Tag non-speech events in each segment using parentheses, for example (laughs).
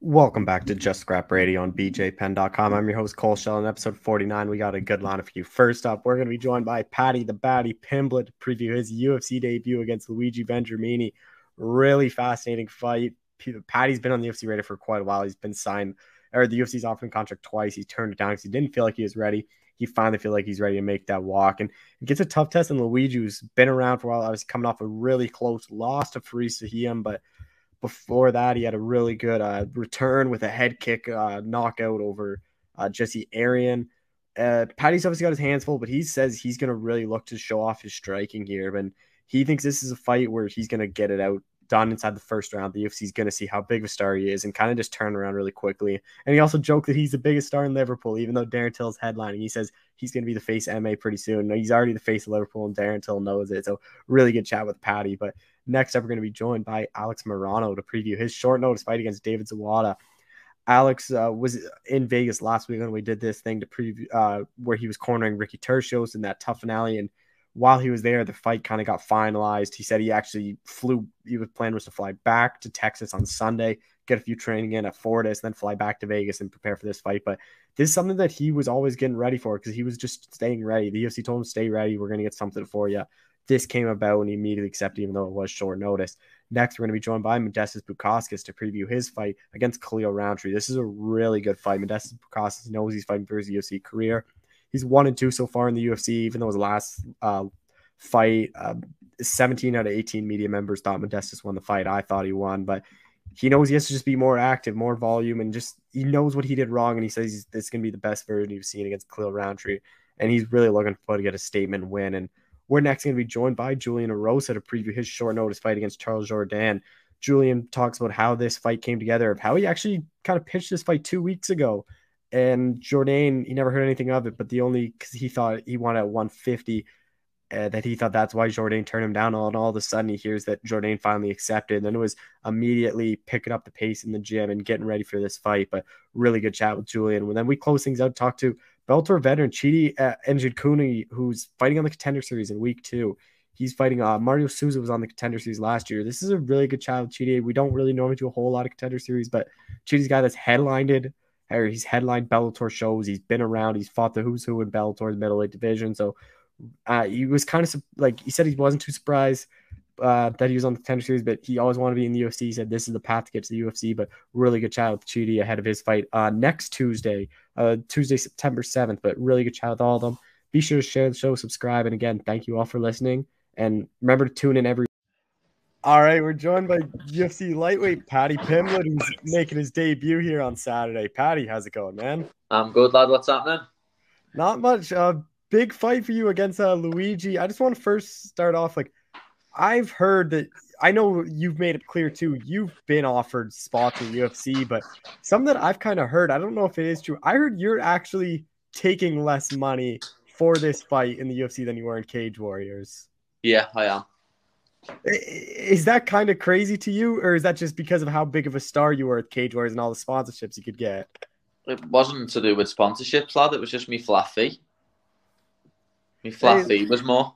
Welcome back to Just Scrap Radio on bjpenn.com. I'm your host, Cole Shell. In episode 49, we got a good lineup for you. First up, we're going to be joined by Paddy the Baddy Pimblett to preview his UFC debut against Luigi Vendramini. Really fascinating fight. Paddy's been on the UFC radar for quite a while. He's been signed, or the UFC's offering contract twice. He turned it down because he didn't feel like he was ready. He finally feel like he's ready to make that walk. And it gets a tough test in Luigi, who's been around for a while. I was coming off a really close loss to Fares Ziam, but – before that, he had a really good uh, return with a head kick uh, knockout over uh, Jessin Ayari. Uh, Paddy's obviously got his hands full, but he says he's going to really look to show off his striking here. And he thinks this is a fight where he's going to get it out done inside the first round. The UFC's going to see how big of a star he is and kind of just turn around really quickly. And he also joked that he's the biggest star in Liverpool, even though Darren Till's headlining. He says he's going to be the face MA pretty soon. He's already the face of Liverpool, and Darren Till knows it. So really good chat with Paddy. But Next up, we're going to be joined by Alex Morono to preview his short notice fight against David Zawada. Alex uh, was in Vegas last week when we did this thing to preview uh, where he was cornering Ricky Turcios in that tough finale. And while he was there, the fight kind of got finalized. He said he actually flew, he was plan was to fly back to Texas on Sunday, get a few training in at Fortis, then fly back to Vegas and prepare for this fight. But this is something that he was always getting ready for because he was just staying ready. The UFC told him, stay ready. We're going to get something for you this came about and he immediately accepted, even though it was short notice. Next, we're going to be joined by Modestas Bukauskas to preview his fight against Khalil Rountree. This is a really good fight. Modestas Bukauskas knows he's fighting for his UFC career. He's one and two so far in the UFC, even though his last uh, fight, uh, 17 out of 18 media members thought Modestas won the fight. I thought he won, but he knows he has to just be more active, more volume, and just he knows what he did wrong. And he says this is going to be the best version you've seen against Khalil Rountree. And he's really looking for to get a statement win. And we're next going to be joined by Julian Erosa to preview his short notice fight against Charles Jourdain. Julian talks about how this fight came together, of how he actually kind of pitched this fight two weeks ago. And Jourdain, he never heard anything of it, but the only because he thought he wanted at 150, uh, that he thought that's why Jourdain turned him down. And all of a sudden, he hears that Jourdain finally accepted. And then it was immediately picking up the pace in the gym and getting ready for this fight. But really good chat with Julian. And then we close things out, talk to Bellator veteran Chidi uh, Njokuani, who's fighting on the contender series in week two. He's fighting uh, Mario Souza was on the contender series last year. This is a really good child, with Chidi. We don't really normally do a whole lot of contender series, but Chidi's guy that's headlined he's headlined Bellator shows. He's been around. He's fought the who's who in Bellator's middleweight division. So uh, he was kind of like he said he wasn't too surprised uh, that he was on the contender series, but he always wanted to be in the UFC. He said this is the path to get to the UFC. But really good chat with Chidi ahead of his fight uh, next Tuesday, uh, Tuesday September seventh. But really good chat with all of them. Be sure to share the show, subscribe, and again, thank you all for listening. And remember to tune in every. All right, we're joined by UFC lightweight Paddy Pimblett, who's making his debut here on Saturday. Paddy, how's it going, man? I'm good, lad. What's happening? Not much. Uh, big fight for you against uh, Luigi. I just want to first start off like I've heard that I know you've made it clear too. You've been offered spots in UFC, but something that I've kind of heard, I don't know if it is true. I heard you're actually taking less money for this fight in the UFC than you were in Cage Warriors. Yeah, I am. Is that kind of crazy to you, or is that just because of how big of a star you were at Cage Warriors and all the sponsorships you could get? It wasn't to do with sponsorships, lad. It was just me flat fee. Me flat fee was more.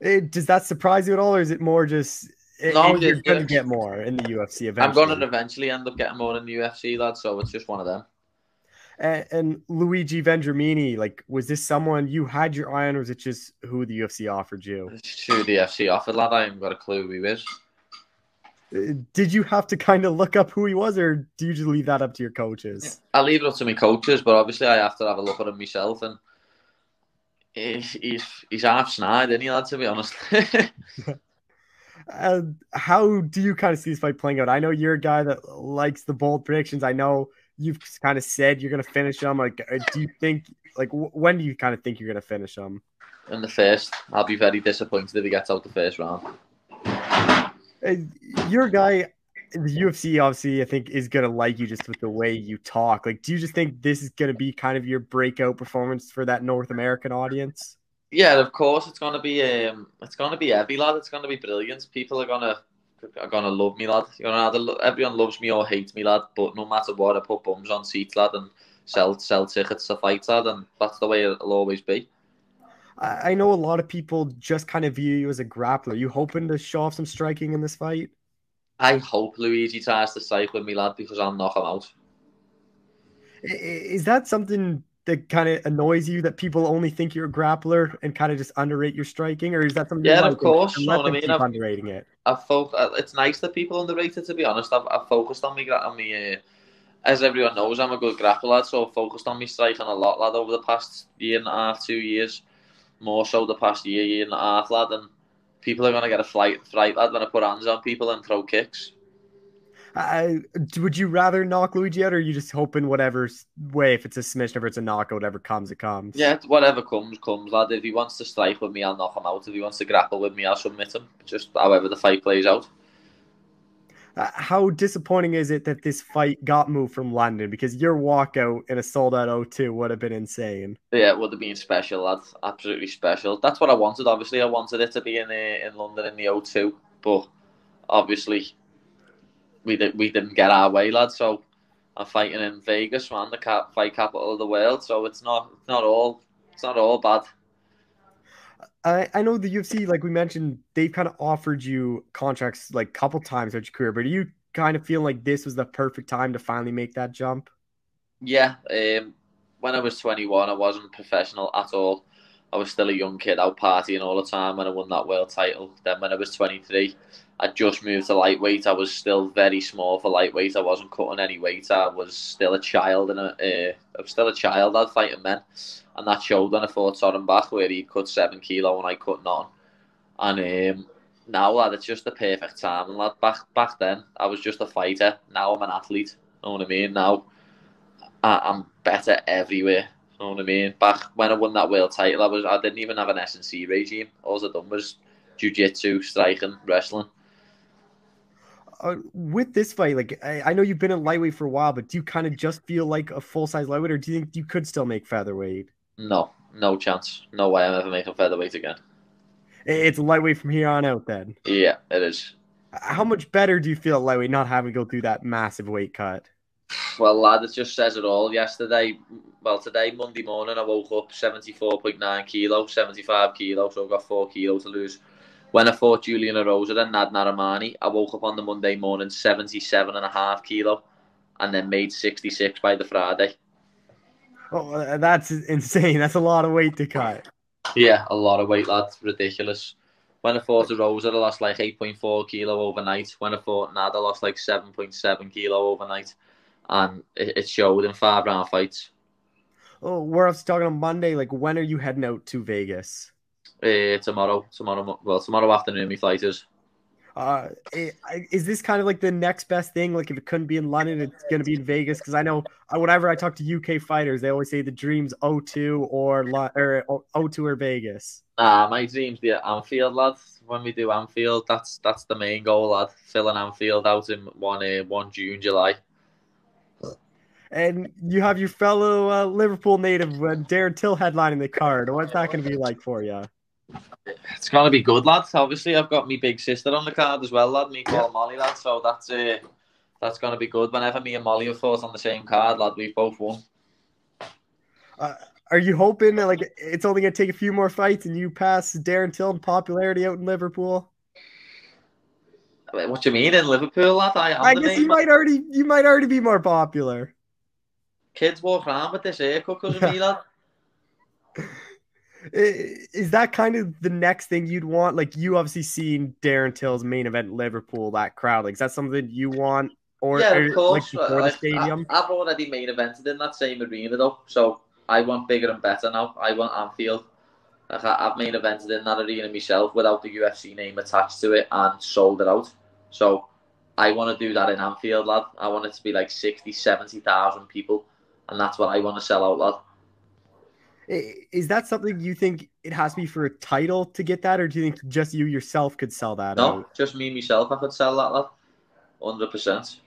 It, does that surprise you at all, or is it more just no, you're going to get more in the UFC eventually? I'm going to eventually end up getting more in the UFC, lad. So it's just one of them. And, and, Luigi Vendramini, like, was this someone you had your eye on, or was it just who the UFC offered you? It's who the UFC offered, lad. I haven't got a clue who he was. Uh, did you have to kind of look up who he was, or do you just leave that up to your coaches? I leave it up to my coaches, but obviously I have to have a look at him myself and he's he's, he's half snide, isn't he, lad, to be honest. (laughs) uh, how do you kind of see this fight playing out? I know you're a guy that likes the bold predictions. I know you've kind of said you're going to finish them. Like, uh, do you think, like, when do you kind of think you're going to finish them? In the first. I'll be very disappointed if he gets out the first round. Your guy the UFC obviously I think is gonna like you just with the way you talk. Like, do you just think this is gonna be kind of your breakout performance for that North American audience? Yeah, of course it's gonna be um it's gonna be heavy, lad. It's gonna be brilliant. People are gonna are gonna love me, lad. You know, everyone loves me or hates me, lad. But no matter what, I put bums on seats, lad, and sell sell tickets to fight, lad, and that's the way it'll always be. I know a lot of people just kind of view you as a grappler. You hoping to show off some striking in this fight? I hope Luigi tries to strike with me, lad, because I'll knock him out. Is that something that kind of annoys you that people only think you're a grappler and kind of just underrate your striking, or is that something? Yeah, of course. Let them I mean? I've, underrating it. I've fo- uh, It's nice that people underrate it. To be honest, I've, I've focused on me on me. Uh, as everyone knows, I'm a good grappler, so I've focused on me striking a lot, lad, over the past year and a half, two years, more so the past year, year and a half, lad, and people are gonna get a flight, fright, lad, when I put hands on people and throw kicks. Uh, would you rather knock Luigi out, or are you just hoping whatever way, if it's a submission, if it's a knockout, whatever comes, it comes? Yeah, whatever comes, comes, lad. If he wants to strike with me, I'll knock him out. If he wants to grapple with me, I'll submit him. Just however the fight plays out. Uh, how disappointing is it that this fight got moved from London? Because your walkout in a sold out O2 would have been insane. Yeah, it would have been special, lad. Absolutely special. That's what I wanted. Obviously, I wanted it to be in uh, in London in the O2, but obviously we did we didn't get our way, lad. So I'm fighting in Vegas, man, the cap, fight capital of the world. So it's not it's not all it's not all bad. I, I know the UFC, like we mentioned, they've kind of offered you contracts like a couple times throughout your career, but do you kind of feel like this was the perfect time to finally make that jump? Yeah. Um, when I was 21, I wasn't professional at all. I was still a young kid out partying all the time when I won that world title. Then when I was 23, I just moved to lightweight. I was still very small for lightweight. I wasn't cutting any weight. I was still a child, and uh, I was still a child. I'd fighting men, and that showed when I fought Soren Bak, where he cut seven kilo and I cut none. And um, now, lad, it's just the perfect time. And lad, back back then, I was just a fighter. Now I'm an athlete. Know what I mean? Now I, am better everywhere. Know what I mean? Back when I won that world title, I was I didn't even have an S and C regime. All I done was jiu-jitsu, striking, wrestling uh, with this fight, like I, I, know you've been in lightweight for a while, but do you kind of just feel like a full size lightweight, or do you think you could still make featherweight? No, no chance. No way I'm ever making featherweight again. It's lightweight from here on out, then. Yeah, it is. How much better do you feel lightweight not having to go through that massive weight cut? Well, lad, it just says it all. Yesterday, well, today, Monday morning, I woke up 74.9 kilo, 75 kilo, so I've got four kilo to lose when I fought Julian Erosa and Nad Narimani, I woke up on the Monday morning 77 and a half kilo and then made 66 by the Friday. Oh, that's insane. That's a lot of weight to cut. Yeah, a lot of weight, lads. Ridiculous. When I fought Erosa, I lost like 8.4 kilo overnight. When I fought Nad, I lost like 7.7 kilo overnight. And it, showed in five round fights. Oh, we're talking on Monday. Like, when are you heading out to Vegas? Uh, tomorrow, tomorrow, well, tomorrow afternoon, me flight is. Uh, eh, is this kind of like the next best thing? Like, if it couldn't be in London, it's going to be in Vegas. Because I know whenever I talk to UK fighters, they always say the dreams O2 or or O2 or Vegas. Ah, my dreams the Anfield, lad. When we do Anfield, that's that's the main goal, lad. Filling Anfield out in one uh, one June, July. And you have your fellow uh, Liverpool native uh, Darren Till headlining the card. What's that going to be like for you? It's gonna be good, lads. Obviously, I've got my big sister on the card as well, lad. Me call yeah. Molly, lad. So that's uh, that's gonna be good. Whenever me and Molly are fought on the same card, lad, we've both won. Uh, are you hoping that, like it's only gonna take a few more fights and you pass Darren Till in popularity out in Liverpool? What do you mean in Liverpool, lad? I, I guess you might already you might already be more popular. Kids walk around with this haircut because of me, lad. Is that kind of the next thing you'd want? Like you obviously seen Darren Till's main event Liverpool, that crowd. Like is that something you want? Or, yeah, of course. Like before the stadium? I, have already main evented in that same arena though, so I want bigger and better now. I want Anfield. Like I've main evented in that arena myself without the UFC name attached to it and sold it out. So I want to do that in Anfield, lad. I want it to be like 60, 70,000 people, and that's what I want to sell out, lad. Is that something you think it has to be for a title to get that, or do you think just you yourself could sell that? No, out? just me myself. I could sell that, lad. Hundred percent.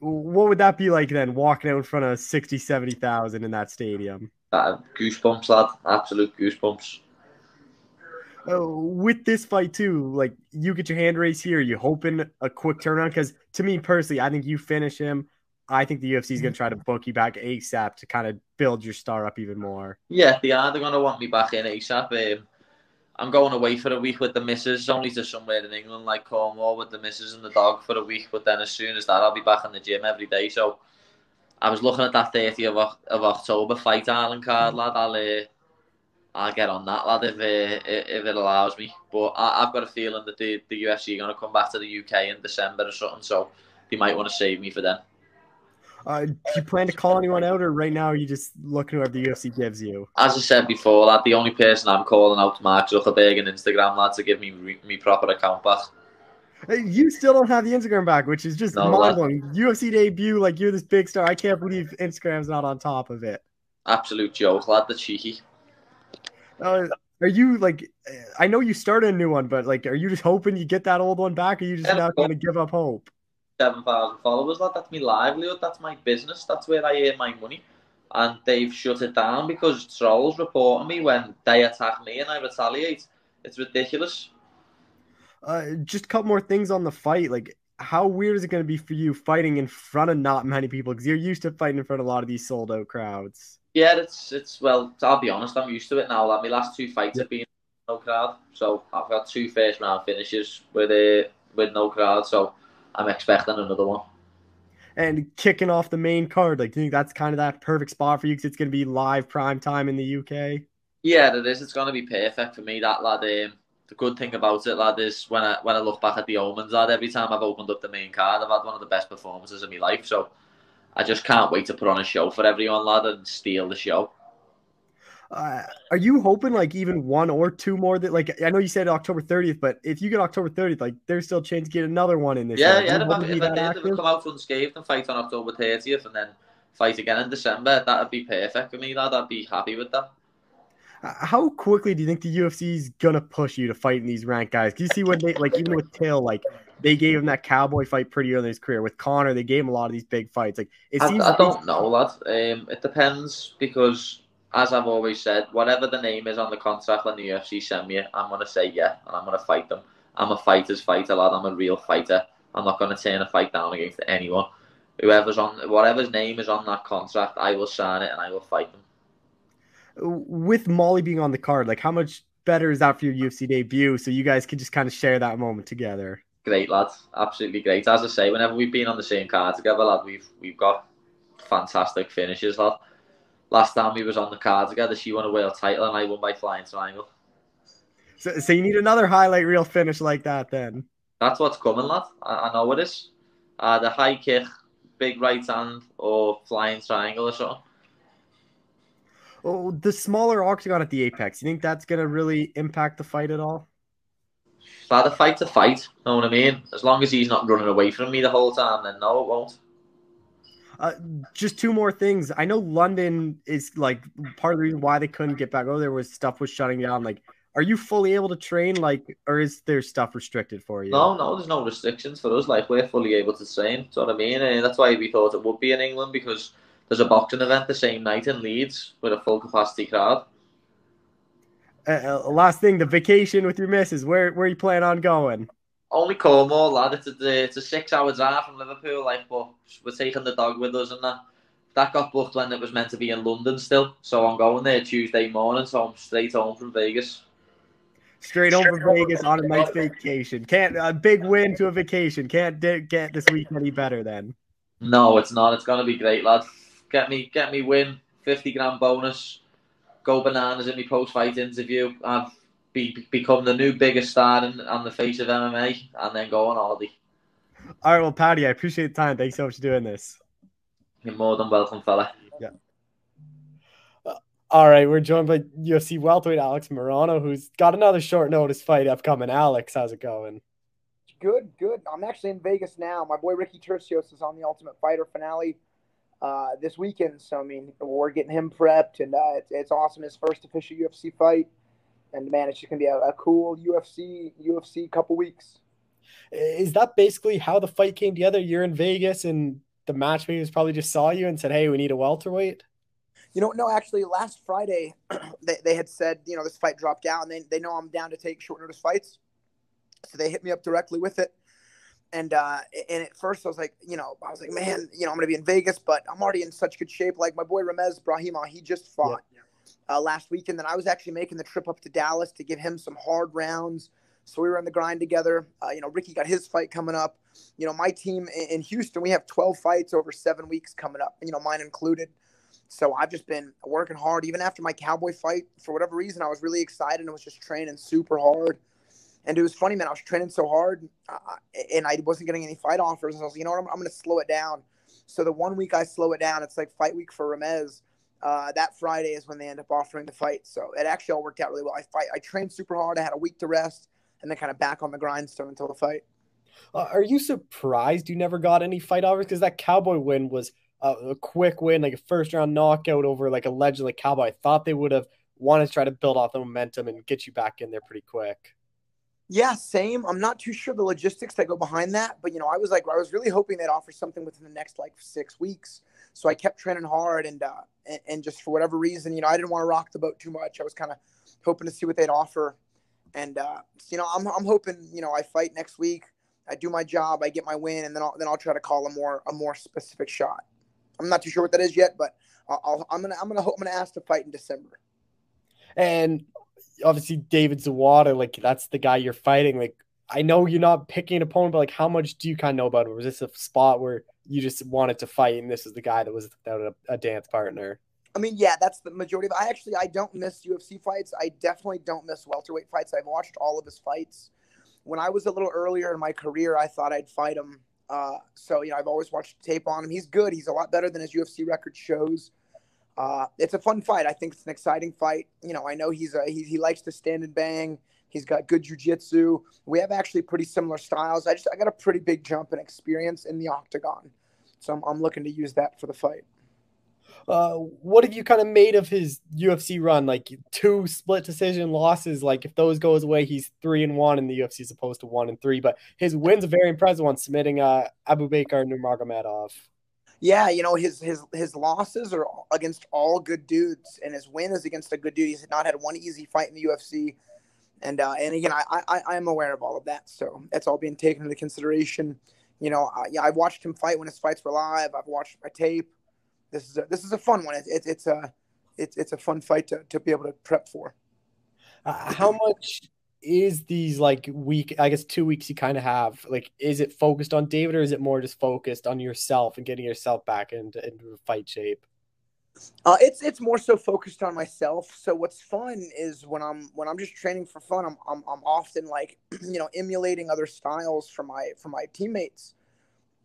What would that be like then, walking out in front of 60, 70,000 in that stadium? Uh, goosebumps, lad. Absolute goosebumps. Uh, with this fight too, like you get your hand raised here, you hoping a quick turnaround? Because to me personally, I think you finish him. I think the UFC is going to try to book you back ASAP to kind of build your star up even more. Yeah, they are. They're going to want me back in ASAP. Um, I'm going away for a week with the missus, only to somewhere in England like Cornwall with the missus and the dog for a week. But then as soon as that, I'll be back in the gym every day. So I was looking at that 30th of, of October Fight Island card, lad. I'll, uh, I'll get on that, lad, if, uh, if it allows me. But I, have got a feeling that the, the UFC are going to come back to the UK in December or something. So they might want to save me for them. Uh, do you plan to call anyone out, or right now are you just looking whoever the UFC gives you? As I said before, lad, the only person I'm calling out to Mark Zuckerberg and Instagram, lad, to give me me proper account back. You still don't have the Instagram back, which is just no, mind blowing. UFC debut, like you're this big star. I can't believe Instagram's not on top of it. Absolute joke, lad. The cheeky. Uh, are you like? I know you started a new one, but like, are you just hoping you get that old one back? Or are you just yeah, not going to give up hope? Seven thousand followers. Lad. That's my livelihood. That's my business. That's where I earn my money. And they've shut it down because trolls reporting me when they attack me and I retaliate. It's ridiculous. Uh, just a couple more things on the fight. Like, how weird is it going to be for you fighting in front of not many people? Because you're used to fighting in front of a lot of these sold out crowds. Yeah, it's it's well. I'll be honest. I'm used to it now. Like my last two fights have been no crowd, so I've got two first round finishes with a with no crowd. So I'm expecting another one. And kicking off the main card, like, do you think that's kind of that perfect spot for you because it's going to be live prime time in the UK? Yeah, it is. It's going to be perfect for me. That lad. Um, the good thing about it, lad, is when I when I look back at the omens, lad, every time I've opened up the main card, I've had one of the best performances of my life. So I just can't wait to put on a show for everyone, lad, and steal the show. Uh, are you hoping like even one or two more that like I know you said October 30th, but if you get October 30th, like there's still a chance to get another one in this. Yeah, yeah. If, I, if I did, come out unscathed and fight on October 30th and then fight again in December, that'd be perfect for me. Lad. I'd be happy with that. Uh, how quickly do you think the UFC is gonna push you to fight in these ranked guys? Can you see when they like even with Till, like they gave him that cowboy fight pretty early in his career. With Conor, they gave him a lot of these big fights. Like it seems. I, I don't know, lad. Um, it depends because as I've always said, whatever the name is on the contract when the UFC send me, I'm going to say yeah, and I'm going to fight them. I'm a fighter's fighter, lad. I'm a real fighter. I'm not going to turn a fight down against anyone. Whoever's on, whatever's name is on that contract, I will sign it and I will fight them. With Molly being on the card, like how much better is that for your UFC debut? So you guys can just kind of share that moment together. Great, lads. Absolutely great. As I say, whenever we've been on the same card together, lad, we've we've got fantastic finishes, lad last time we was on the card together, she won a world title and I won by flying triangle. So, so you need another highlight reel finish like that then. That's what's coming, lad. I, I know it is. Uh, the high kick, big right hand, or flying triangle or something. Oh, the smaller octagon at the apex. You think that's gonna really impact the fight at all? That a fight to fight. Know what I mean? As long as he's not running away from me the whole time, then no, it won't. Uh, just two more things. I know London is like part of the reason why they couldn't get back. Oh, there was stuff was shutting down. Like, are you fully able to train? Like, or is there stuff restricted for you? No, no, there's no restrictions for us. Like, we're fully able to train. Do you know what I mean? And that's why we thought it would be in England because there's a boxing event the same night in Leeds with a full capacity crowd. Uh, uh last thing, the vacation with your missus. Where where you plan on going? Only Cornwall, lad. It's a, it's a six hour drive from Liverpool, like, but we're taking the dog with us and that. That got booked when it was meant to be in London still. So I'm going there Tuesday morning, so I'm straight home from Vegas. Straight home from Vegas on a nice vacation. Can't a big win to a vacation. Can't get this week any better then. No, it's not. It's gonna be great, lad. Get me, get me win. Fifty grand bonus. Go bananas in my post fight interview. I've be, become the new biggest star in, on the face of MMA and then go on holiday. All right, well, Paddy, I appreciate the time. Thanks so much for doing this. You're more than welcome, fella. Yeah. Uh, all right, we're joined by UFC welterweight Alex Morono, who's got another short notice fight upcoming. Alex, how's it going? Good, good. I'm actually in Vegas now. My boy Ricky Turcios is on the Ultimate Fighter finale uh, this weekend, so I mean, we're getting him prepped, and uh, it's, it's awesome. His first official UFC fight and man, it's just gonna be a, a cool UFC UFC couple weeks. Is that basically how the fight came together? You're in Vegas, and the matchmakers probably just saw you and said, "Hey, we need a welterweight." You know, no, actually, last Friday (clears throat) they, they had said, you know, this fight dropped out, and they they know I'm down to take short notice fights, so they hit me up directly with it. And uh, and at first I was like, you know, I was like, man, you know, I'm gonna be in Vegas, but I'm already in such good shape. Like my boy Ramiz Brahimaj, he just fought. Yeah uh, last weekend. Then I was actually making the trip up to Dallas to give him some hard rounds. So we were on the grind together. Uh, you know, Ricky got his fight coming up. You know, my team in Houston, we have 12 fights over seven weeks coming up, you know, mine included. So I've just been working hard. Even after my Cowboy fight, for whatever reason, I was really excited and was just training super hard. And it was funny, man. I was training so hard, uh, and I wasn't getting any fight offers. And I was, you know what, I'm, I'm going to slow it down. So the one week I slow it down, it's like fight week for Ramiz. Uh, that Friday is when they end up offering the fight. So it actually all worked out really well. I fight, I trained super hard. I had a week to rest, and then kind of back on the grindstone until the fight. Uh, are you surprised you never got any fight offers? Because that Cowboy win was a, a, quick win, like a first round knockout over like a legend like Cowboy. I thought they would have wanted to try to build off the momentum and get you back in there pretty quick. Yeah, same. I'm not too sure the logistics that go behind that, but you know, I was like, I was really hoping they'd offer something within the next like six weeks. So I kept training hard, and uh, and, just for whatever reason, you know, I didn't want to rock the boat too much. I was kind of hoping to see what they'd offer, and uh, you know, I'm I'm hoping, you know, I fight next week, I do my job, I get my win, and then I'll then I'll try to call a more a more specific shot. I'm not too sure what that is yet, but I'll, i am gonna I'm gonna hope I'm gonna ask to fight in December. And obviously David Zawada, like that's the guy you're fighting. Like I know you're not picking an opponent, but like how much do you kind of know about him? Was this a spot where you just wanted to fight, and this is the guy that was without a, a dance partner? I mean, yeah, that's the majority of. I actually I don't miss UFC fights. I definitely don't miss welterweight fights. I've watched all of his fights. When I was a little earlier in my career, I thought I'd fight him. Uh, so you know, I've always watched tape on him. He's good. He's a lot better than his UFC record shows. Uh, it's a fun fight. I think it's an exciting fight. You know, I know he's a, he, he likes to stand and bang. He's got good jujitsu. We have actually pretty similar styles. I just I got a pretty big jump in experience in the octagon, so I'm, I'm looking to use that for the fight. Uh, what have you kind of made of his UFC run? Like two split decision losses. Like if those goes away, he's three and one, and the UFC is opposed to one and three. But his wins are very impressive one, submitting uh, Abubakar Nurmagomedov. Yeah, you know his his his losses are against all good dudes, and his win is against a good dude. He's not had one easy fight in the UFC, and uh, and again, I, I I am aware of all of that, so that's all being taken into consideration. You know, I, I've watched him fight when his fights were live. I've watched my tape. This is a, this is a fun one. It's it's, it's a it's it's a fun fight to to be able to prep for. Uh, how much is these like week i guess two weeks you kind of have like is it focused on david or is it more just focused on yourself and getting yourself back into, into fight shape uh, it's it's more so focused on myself. So what's fun is when I'm when I'm just training for fun, I'm I'm, I'm often like (clears throat) you know emulating other styles from my from my teammates,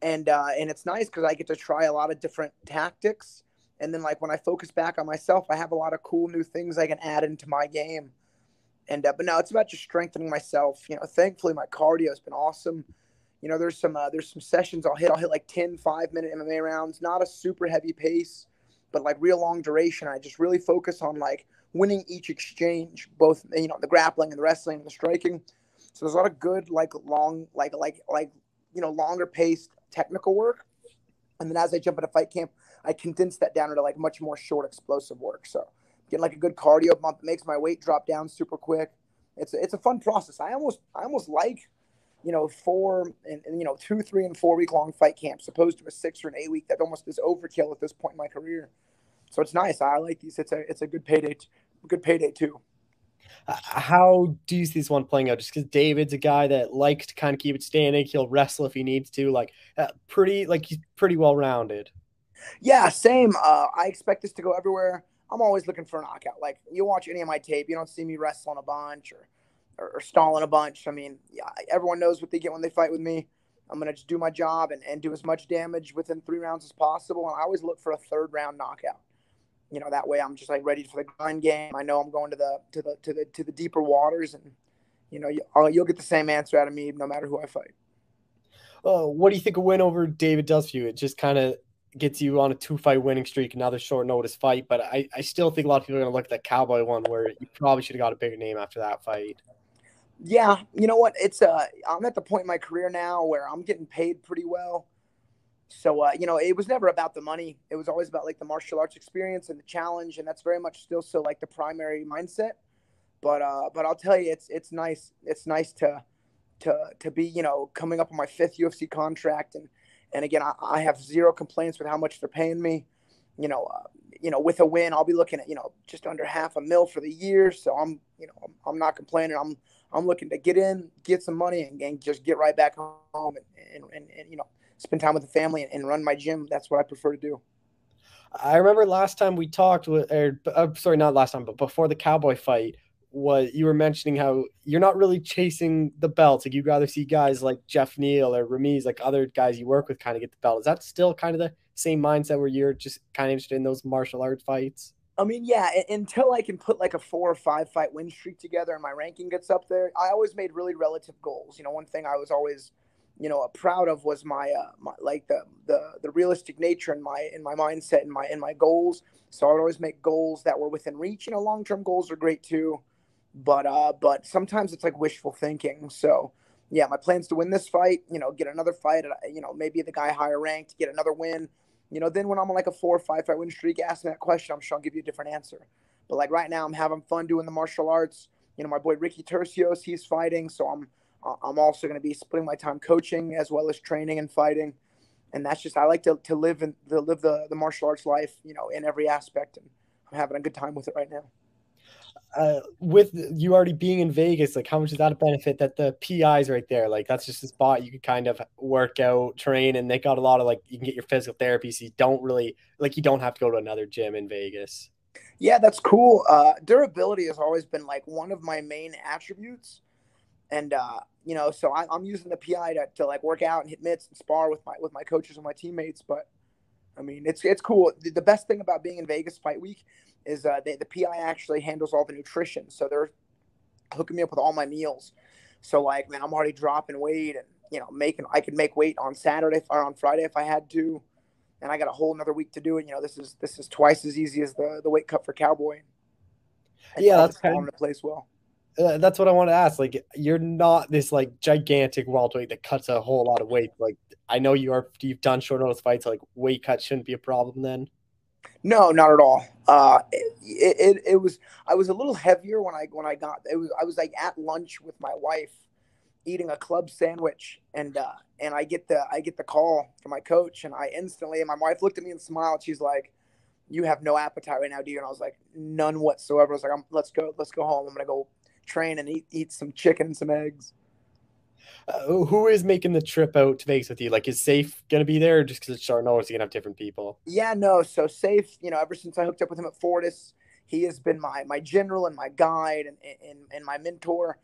and uh, and it's nice because I get to try a lot of different tactics. And then like when I focus back on myself, I have a lot of cool new things I can add into my game. And uh, but now it's about just strengthening myself. You know, thankfully my cardio has been awesome. You know, there's some uh, there's some sessions I'll hit. I'll hit like 10 five minute MMA rounds, not a super heavy pace, but like real long duration. I just really focus on like winning each exchange, both you know the grappling and the wrestling and the striking. So there's a lot of good like long like like like you know longer paced technical work. And then as I jump into fight camp, I condense that down into like much more short explosive work. So getting like a good cardio bump makes my weight drop down super quick. It's a, it's a fun process. I almost I almost like you know four and, and, you know two three and four week long fight camps opposed to a six or an eight week that almost is overkill at this point in my career. So it's nice. I like these. It's a it's a good payday. Good payday too. Uh, how do you see this one playing out? Just because David's a guy that likes to kind of keep it standing, he'll wrestle if he needs to. Like uh, pretty, like he's pretty well rounded. Yeah, same. Uh, I expect this to go everywhere. I'm always looking for a knockout. Like you watch any of my tape, you don't see me wrestling a bunch or, or, or stalling a bunch. I mean, yeah, everyone knows what they get when they fight with me. I'm gonna just do my job and, and do as much damage within three rounds as possible. And I always look for a third round knockout. You know, that way I'm just like ready for the grind game. I know I'm going to the to the to the to the deeper waters, and you know, you, will uh, get the same answer out of me no matter who I fight. Oh, what do you think a win over David does for you? It just kind of gets you on a two fight winning streak, another short notice fight. But I, I still think a lot of people are going to look at that Cowboy one where you probably should have got a bigger name after that fight. Yeah, you know what? It's uh, I'm at the point in my career now where I'm getting paid pretty well. So uh, you know, it was never about the money. It was always about like the martial arts experience and the challenge, and that's very much still so like the primary mindset. But uh, but I'll tell you, it's it's nice. It's nice to to to be you know coming up on my fifth UFC contract and and again, I, I, have zero complaints with how much they're paying me. You know, uh, you know, with a win, I'll be looking at you know just under half a mil for the year. So I'm you know I'm not complaining. I'm I'm looking to get in, get some money, and, and just get right back home and, and, and, and you know spend time with the family and, and, run my gym. That's what I prefer to do. I remember last time we talked with, or uh, sorry, not last time, but before the Cowboy fight, was you were mentioning how you're not really chasing the belt. Like you'd rather see guys like Jeff Neal or Ramiz, like other guys you work with, kind of get the belt. Is that still kind of the same mindset where you're just kind of interested in those martial arts fights? I mean, yeah, until I can put like a four or five fight win streak together and my ranking gets up there, I always made really relative goals. You know, one thing I was always, you know, proud of was my, uh, my like the, the the realistic nature in my in my mindset and my in my goals. So I would always make goals that were within reach. You know, long term goals are great too, but uh, but sometimes it's like wishful thinking. So yeah, my plans to win this fight. You know, get another fight. You know, maybe the guy higher ranked, get another win you know, then when I'm on like a four or five fight win streak, ask me that question, I'm sure I'll give you a different answer. But like right now, I'm having fun doing the martial arts. You know, my boy Ricky Turcios, he's fighting, so I'm I'm also going to be splitting my time coaching as well as training and fighting. And that's just I like to, to live and live the, the martial arts life, you know, in every aspect. And I'm having a good time with it right now uh, with you already being in Vegas, like how much is that a benefit that the PI's right there? Like that's just a spot you can kind of work out, train, and they got a lot of like you can get your physical therapy, so you don't really like you don't have to go to another gym in Vegas. Yeah, that's cool. Uh, durability has always been like one of my main attributes, and uh, you know, so I, am using the PI to, to like work out and hit mitts and spar with my with my coaches and my teammates. But I mean, it's it's cool. The, the best thing about being in Vegas Fight Week is uh, they, the PI actually handles all the nutrition. So they're hooking me up with all my meals. So like, man, I'm already dropping weight and you know making. I could make weight on Saturday or on Friday if I had to, and I got a whole another week to do it. You know, this is this is twice as easy as the the weight cut for Cowboy. And yeah, that's kind of place well. Uh, that's what I want to ask. Like, you're not this like gigantic welterweight that cuts a whole lot of weight. Like, I know you are. You've done short notice fights. Like, weight cut shouldn't be a problem then. No, not at all. Uh, it, it, it was I was a little heavier when I when I got it was I was like at lunch with my wife eating a club sandwich and uh, and I get the I get the call from my coach and I instantly and my wife looked at me and smiled. She's like, "You have no appetite right now, do you?" And I was like, "None whatsoever." I was like, "Let's go, let's go home. I'm gonna go train and eat eat some chicken and some eggs." Uh, who is making the trip out to Vegas with you? Like, is Safe gonna be there, just because it's short notice? You gonna have different people. Yeah, no. So Safe, you know, ever since I hooked up with him at Fortis, he has been my my general and my guide and and, and my mentor.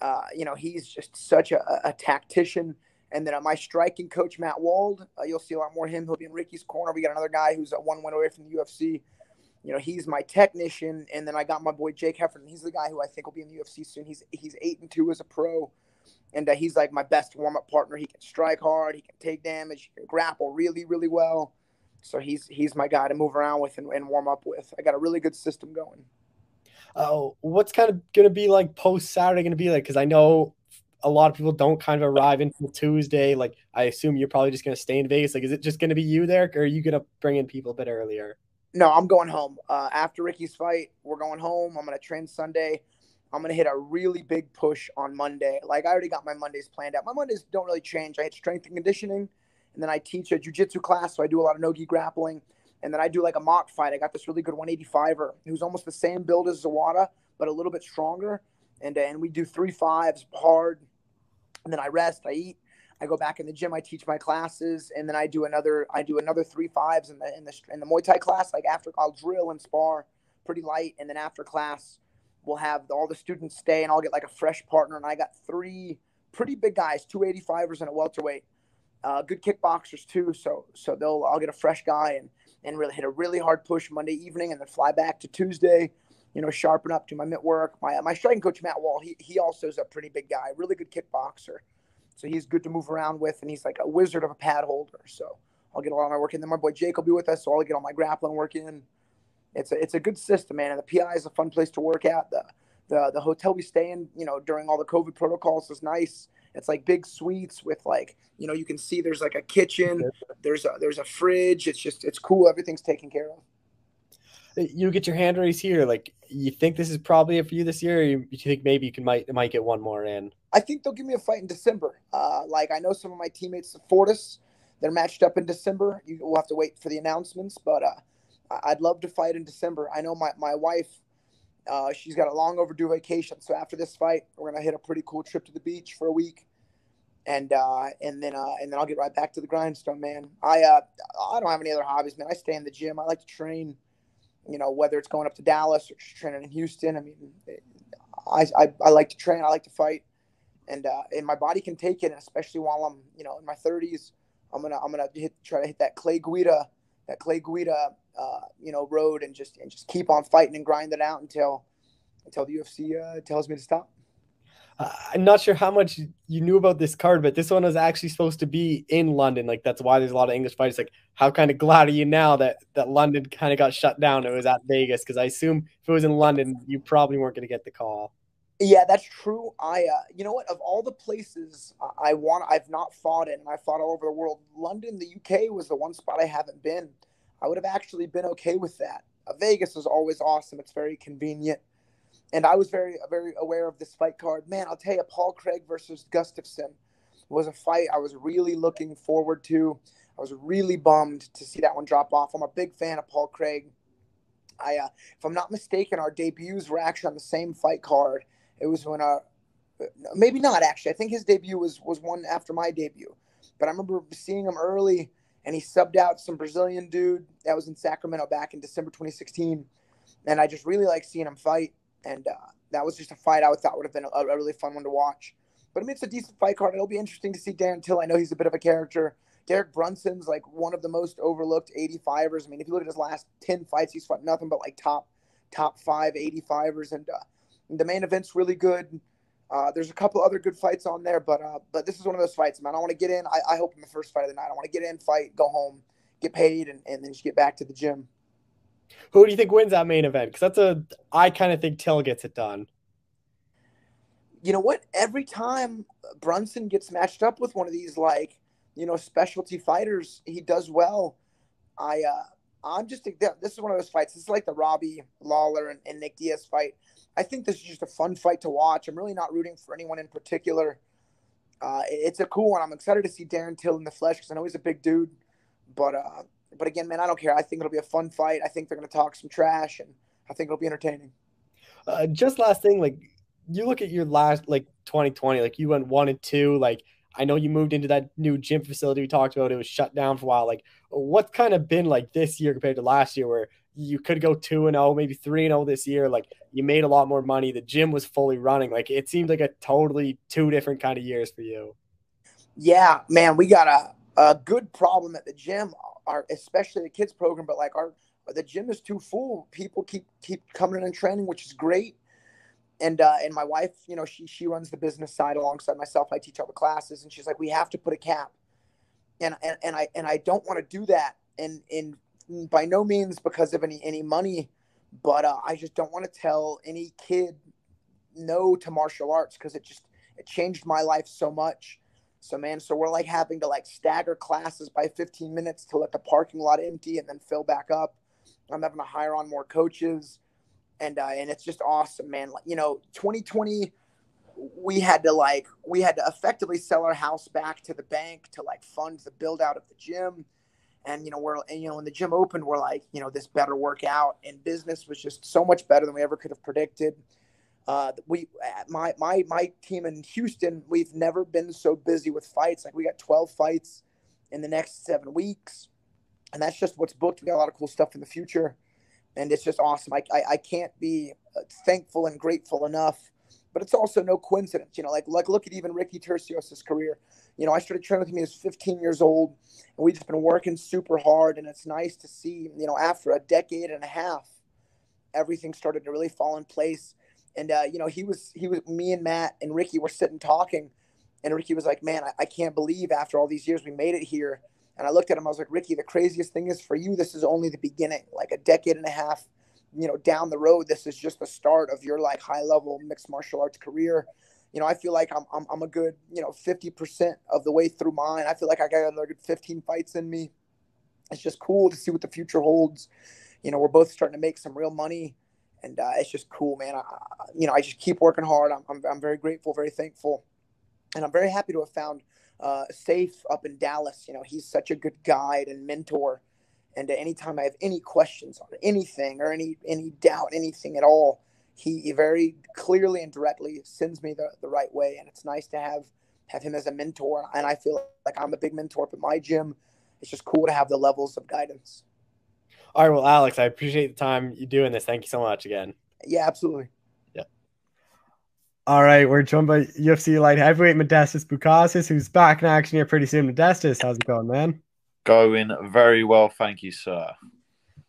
Uh, you know, he's just such a, a tactician. And then uh, my striking coach Matt Wald, uh, you'll see a lot more of him. He'll be in Ricky's corner. We got another guy who's a one win away from the UFC. You know, he's my technician, and then I got my boy Jake Heffernan. He's the guy who I think will be in the UFC soon. He's he's eight and two as a pro and uh, he's like my best warm up partner. He can strike hard, he can take damage, he can grapple really, really well. So he's he's my guy to move around with and, and warm up with. I got a really good system going. Oh, what's kind of going to be like post Saturday going to be like? Because I know a lot of people don't kind of arrive until Tuesday. Like, I assume you're probably just going to stay in Vegas. Like, is it just going to be you there, or are you going to bring in people a bit earlier? No, I'm going home. Uh, after Ricky's fight, we're going home. I'm going to train Sunday. I'm gonna hit a really big push on Monday. Like I already got my Mondays planned out. My Mondays don't really change. I hit strength and conditioning, and then I teach a jujitsu class, so I do a lot of nogi grappling, and then I do like a mock fight. I got this really good 185er who's almost the same build as Zawada, but a little bit stronger, and uh, and we do three fives hard, and then I rest, I eat, I go back in the gym, I teach my classes, and then I do another I do another three fives in the in the in the Muay Thai class. Like after I'll drill and spar pretty light, and then after class we'll have all the students stay and I'll get like a fresh partner. And I got three pretty big guys, 285ers and a welterweight, uh, good kickboxers too. So, so they'll, I'll get a fresh guy and, and really hit a really hard push Monday evening and then fly back to Tuesday, you know, sharpen up, do my mitt work. My, my striking coach, Matt Wall, he, he also is a pretty big guy, really good kickboxer. So he's good to move around with. And he's like a wizard of a pad holder. So I'll get a lot of my work in. Then my boy Jake will be with us. So I'll get all my grappling work in it's a, it's a good system, man. And the PI is a fun place to work at. The, the, the hotel we stay in, you know, during all the COVID protocols is nice. It's like big suites with like, you know, you can see there's like a kitchen, there's a, there's a fridge. It's just, it's cool. Everything's taken care of. You get your hand raised here. Like, you think this is probably it for you this year? Or you, you think maybe you can might might get one more in? I think they'll give me a fight in December. Uh, like I know some of my teammates at Fortis, they're matched up in December. You will have to wait for the announcements, but uh, I'd love to fight in December. I know my my wife, uh, she's got a long overdue vacation. So after this fight, we're gonna hit a pretty cool trip to the beach for a week, and uh, and then uh, and then I'll get right back to the grindstone, man. I uh, I don't have any other hobbies, man. I stay in the gym. I like to train. You know, whether it's going up to Dallas or training in Houston. I mean, I, I, I like to train. I like to fight, and uh, and my body can take it. And especially while I'm you know in my 30s, I'm gonna I'm gonna hit, try to hit that Clay Guida that Clay Guida uh, you know road and just and just keep on fighting and grinding out until until the UFC uh, tells me to stop. Uh, I'm not sure how much you knew about this card, but this one was actually supposed to be in London. Like that's why there's a lot of English fighters. Like, how kind of glad are you now that that London kind of got shut down? It was at Vegas because I assume if it was in London, you probably weren't going to get the call. Yeah, that's true. I, uh, you know what? Of all the places I want, I've not fought in, and I fought all over the world. London, the UK, was the one spot I haven't been. I would have actually been okay with that. Uh, Vegas is always awesome. It's very convenient, and I was very, very aware of this fight card. Man, I'll tell you, Paul Craig versus Gustafsson was a fight I was really looking forward to. I was really bummed to see that one drop off. I'm a big fan of Paul Craig. I, uh, if I'm not mistaken, our debuts were actually on the same fight card it was when uh maybe not actually. I think his debut was was one after my debut, but I remember seeing him early, and he subbed out some Brazilian dude that was in Sacramento back in December 2016, and I just really like seeing him fight, and uh, that was just a fight I thought would have been a, a, really fun one to watch. But I mean, it's a decent fight card. It'll be interesting to see Dan Till. I know he's a bit of a character. Derek Brunson's like one of the most overlooked 85ers. I mean, if you look at his last 10 fights, he's fought nothing but like top top five 85ers, and uh, the main event's really good. Uh, there's a couple other good fights on there, but uh, but this is one of those fights, man. I want to get in. I, I hope in the first fight of the night, I want to get in, fight, go home, get paid, and, and then just get back to the gym. Who do you think wins that main event? Because that's a I kind of think Till gets it done. You know what? Every time Brunson gets matched up with one of these like you know specialty fighters, he does well. I uh, I'm just this is one of those fights. This is like the Robbie Lawler and, and Nick Diaz fight I think this is just a fun fight to watch. I'm really not rooting for anyone in particular. Uh, it's a cool one. I'm excited to see Darren Till in the flesh because I know he's a big dude. But uh, but again, man, I don't care. I think it'll be a fun fight. I think they're going to talk some trash, and I think it'll be entertaining. Uh, just last thing, like you look at your last like 2020, like you went one and two. Like I know you moved into that new gym facility we talked about. It was shut down for a while. Like what's kind of been like this year compared to last year, where you could go 2 and 0, maybe 3 and 0 this year. Like you made a lot more money. The gym was fully running. Like it seemed like a totally two different kind of years for you. Yeah, man, we got a, a good problem at the gym, our especially the kids program, but like our the gym is too full. People keep keep coming in and training, which is great. And uh, and my wife, you know, she she runs the business side alongside myself. I teach all the classes, and she's like, we have to put a cap. And and, and I and I don't want to do that. And and by no means because of any any money, but uh, I just don't want to tell any kid no to martial arts because it just it changed my life so much. So man, so we're like having to like stagger classes by 15 minutes to let the parking lot empty and then fill back up. I'm having to hire on more coaches, and uh, and it's just awesome, man. Like, you know, 2020, we had to like we had to effectively sell our house back to the bank to like fund the build out of the gym and you know we're and, you know when the gym opened we're like you know this better work out. And business was just so much better than we ever could have predicted. Uh, we my my my team in Houston we've never been so busy with fights. Like we got 12 fights in the next seven weeks. And that's just what's booked. We got a lot of cool stuff in the future. And it's just awesome. I, I, I can't be uh, thankful and grateful enough. But it's also no coincidence you know like like look at even Ricky Turcios' career you know, I started training with him he was 15 years old, and we've just been working super hard. And it's nice to see, you know, after a decade and a half, everything started to really fall in place. And uh, you know, he was he was me and Matt and Ricky were sitting talking, and Ricky was like, "Man, I, I can't believe after all these years we made it here." And I looked at him, I was like, "Ricky, the craziest thing is for you, this is only the beginning. Like a decade and a half, you know, down the road, this is just the start of your like high level mixed martial arts career." You know, I feel like I'm, I'm, I'm a good, you know, 50% of the way through mine. I feel like I got another good 15 fights in me. It's just cool to see what the future holds. You know, we're both starting to make some real money and uh, it's just cool, man. I, you know, I just keep working hard. I'm, I'm, I'm, very grateful, very thankful. And I'm very happy to have found uh, Safe up in Dallas. You know, he's such a good guide and mentor. And anytime I have any questions on anything or any any doubt, anything at all, he very clearly and directly sends me the, the right way. And it's nice to have have him as a mentor. And I feel like I'm a big mentor at my gym. It's just cool to have the levels of guidance. All right, well, Alex, I appreciate the time you doing this. Thank you so much again. Yeah, absolutely. Yeah. All right, we're joined by UFC light heavyweight Modestas Bukauskas, who's back in action here pretty soon. Modestas, how's it going, man? Going very well, thank you, sir.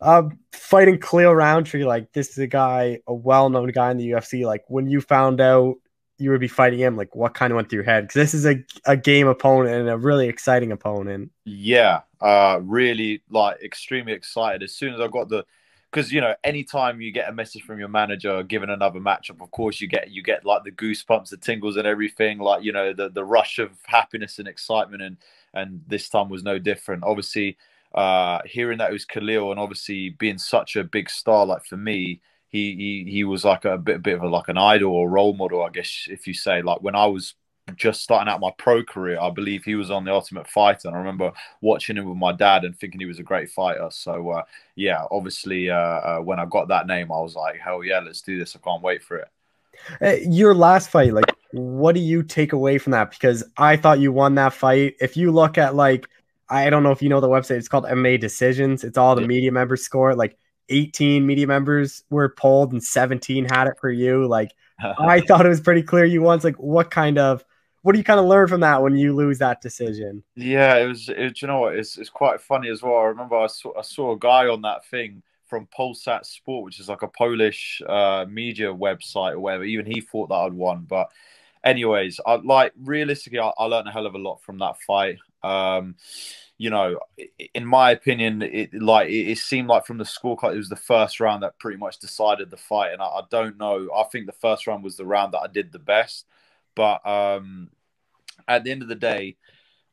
Um, fighting Khalil Rountree, like this is a guy, a well-known guy in the UFC. Like when you found out you would be fighting him, like what kind of went through your head? Because this is a, a game opponent and a really exciting opponent. Yeah, uh, really like extremely excited as soon as I got the because you know anytime you get a message from your manager given another matchup of course you get you get like the goosebumps the tingles and everything like you know the the rush of happiness and excitement and and this time was no different obviously uh hearing that it was Khalil and obviously being such a big star like for me he he he was like a bit a bit of a, like an idol or role model, I guess if you say. Like when I was just starting out my pro career, I believe he was on the Ultimate Fighter, and I remember watching him with my dad and thinking he was a great fighter. So uh, yeah, obviously uh, uh, when I got that name, I was like, hell yeah, let's do this! I can't wait for it. Uh, your last fight, like, what do you take away from that? Because I thought you won that fight. If you look at like, I don't know if you know the website, it's called MMA Decisions. It's all the yeah. media members score. Like 18 media members were polled and 17 had it for you. Like (laughs) I thought it was pretty clear you won. Like what kind of what do you kind of learn from that when you lose that decision? Yeah, it was. It, you know what? It's it's quite funny as well. I remember I saw I saw a guy on that thing from Polsat Sport, which is like a Polish uh, media website or whatever. Even he thought that I'd won, but anyways, I like realistically, I, I learned a hell of a lot from that fight. Um, you know, in my opinion, it like it, it, seemed like from the scorecard, it was the first round that pretty much decided the fight. And I, I, don't know. I think the first round was the round that I did the best. But um, at the end of the day,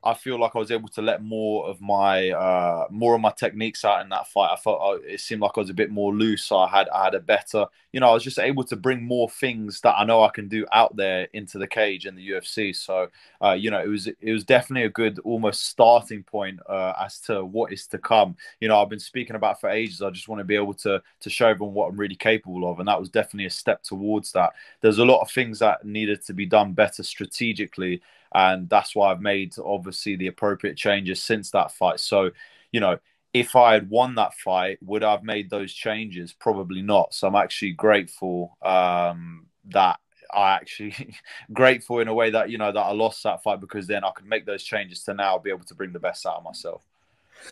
I feel like I was able to let more of my uh, more of my techniques out in that fight. I felt uh, it seemed like I was a bit more loose. I had I had a better, you know, I was just able to bring more things that I know I can do out there into the cage in the UFC. So uh, you know, it was it was definitely a good almost starting point uh, as to what is to come. You know, I've been speaking about for ages. I just want to be able to to show everyone what I'm really capable of, and that was definitely a step towards that. There's a lot of things that needed to be done better strategically and that's why I've made obviously the appropriate changes since that fight. So, you know, if I had won that fight, would I have made those changes? Probably not. So I'm actually grateful um, that I actually (laughs) grateful in a way that you know that I lost that fight because then I could make those changes to now be able to bring the best out of myself.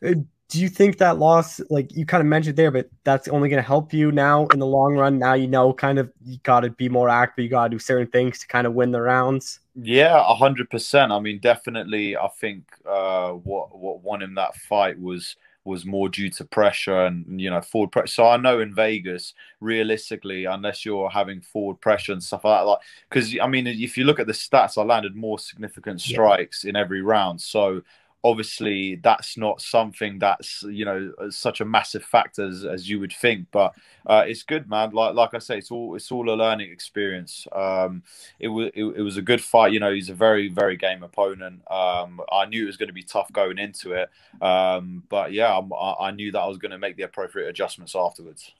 Uh, do you think that loss, like you kind of mentioned there, but that's only going to help you now in the long run? Now you know, kind of, you got to be more active. You got to do certain things to kind of win the rounds. Yeah, a hundred percent. I mean, definitely. I think uh, what what won him that fight was was more due to pressure and you know forward pressure. So I know in Vegas, realistically, unless you're having forward pressure and stuff like that, like because I mean, if you look at the stats, I landed more significant strikes yeah. in every round. So obviously that's not something that's you know such a massive factor as, as you would think but uh, it's good man. Like like i say it's all it's all a learning experience. Um, it was it, it, was a good fight. You know he's a very very game opponent. Um, i knew it was going to be tough going into it. Um, but yeah I, I knew that i was going to make the appropriate adjustments afterwards.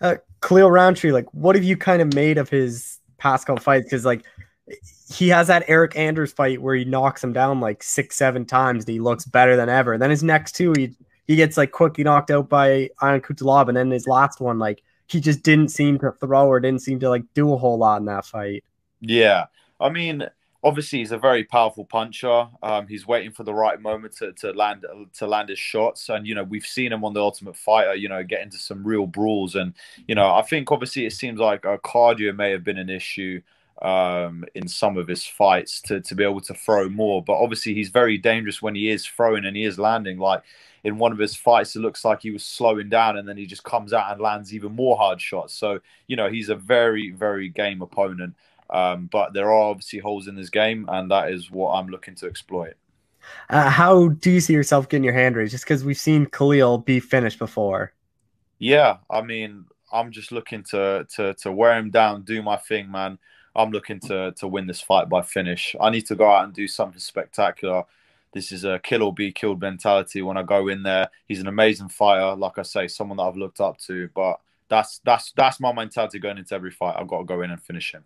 Uh, Khalil Rountree, like what have you kind of made of his past couple fights? Because like he has that Eryk Anders fight where he knocks him down like six, seven times and he looks better than ever. And then his next two, he he gets like quickly knocked out by Ion Cutelaba. And then his last one, like he just didn't seem to throw or didn't seem to like do a whole lot in that fight. Yeah. I mean, obviously he's a very powerful puncher. Um, he's waiting for the right moment to, to land to land his shots, and you know we've seen him on the Ultimate Fighter. You know, get into some real brawls, and you know I think obviously it seems like cardio may have been an issue um, in some of his fights to, to be able to throw more. But obviously, he's very dangerous when he is throwing and he is landing. Like in one of his fights, it looks like he was slowing down and then he just comes out and lands even more hard shots. So, you know, he's a very, very game opponent. Um, but there are obviously holes in his game, and that is what I'm looking to exploit. Uh, how do you see yourself getting your hand raised? Just because we've seen Khalil be finished before. Yeah, I mean, I'm just looking to to to wear him down, do my thing, man. I'm looking to to win this fight by finish. I need to go out and do something spectacular this is a kill or be killed mentality when I go in there. He's an amazing fighter, like I say, someone that I've looked up to. But that's that's that's my mentality going into every fight. I've got to go in and finish him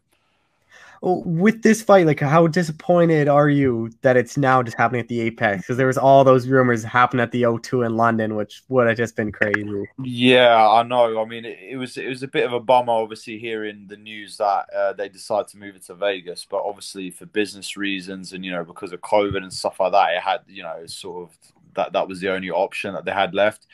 with this fight, like how disappointed are you that it's now just happening at the Apex? Because there was all those rumors happening at the O2 in London, which would have just been crazy. Yeah, I know. I mean, it, it was it was a bit of a bummer, obviously, hearing the news that uh, they decided to move it to Vegas, but obviously for business reasons and you know because of COVID and stuff like that, it had you know sort of that that was the only option that they had left.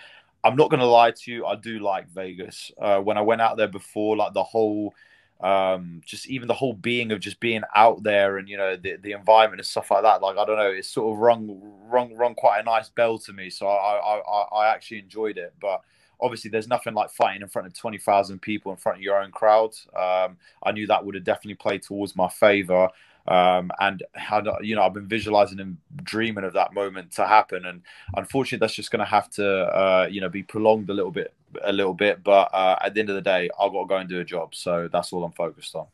I'm not going to lie to you, I do like Vegas. Uh, when I went out there before, like the whole um, just even the whole being of just being out there and you know the, the environment and stuff like that like i don't know it's sort of rung rung rung quite a nice bell to me. So i i i actually enjoyed it. But obviously there's nothing like fighting in front of 20,000 people in front of your own crowd um, i knew that would have definitely played towards my favor um, and had, you know I've been visualizing and dreaming of that moment to happen, and unfortunately that's just going to have to uh, you know be prolonged a little bit, a little bit. But uh, at the end of the day, I've got to go and do a job, so that's all I'm focused on.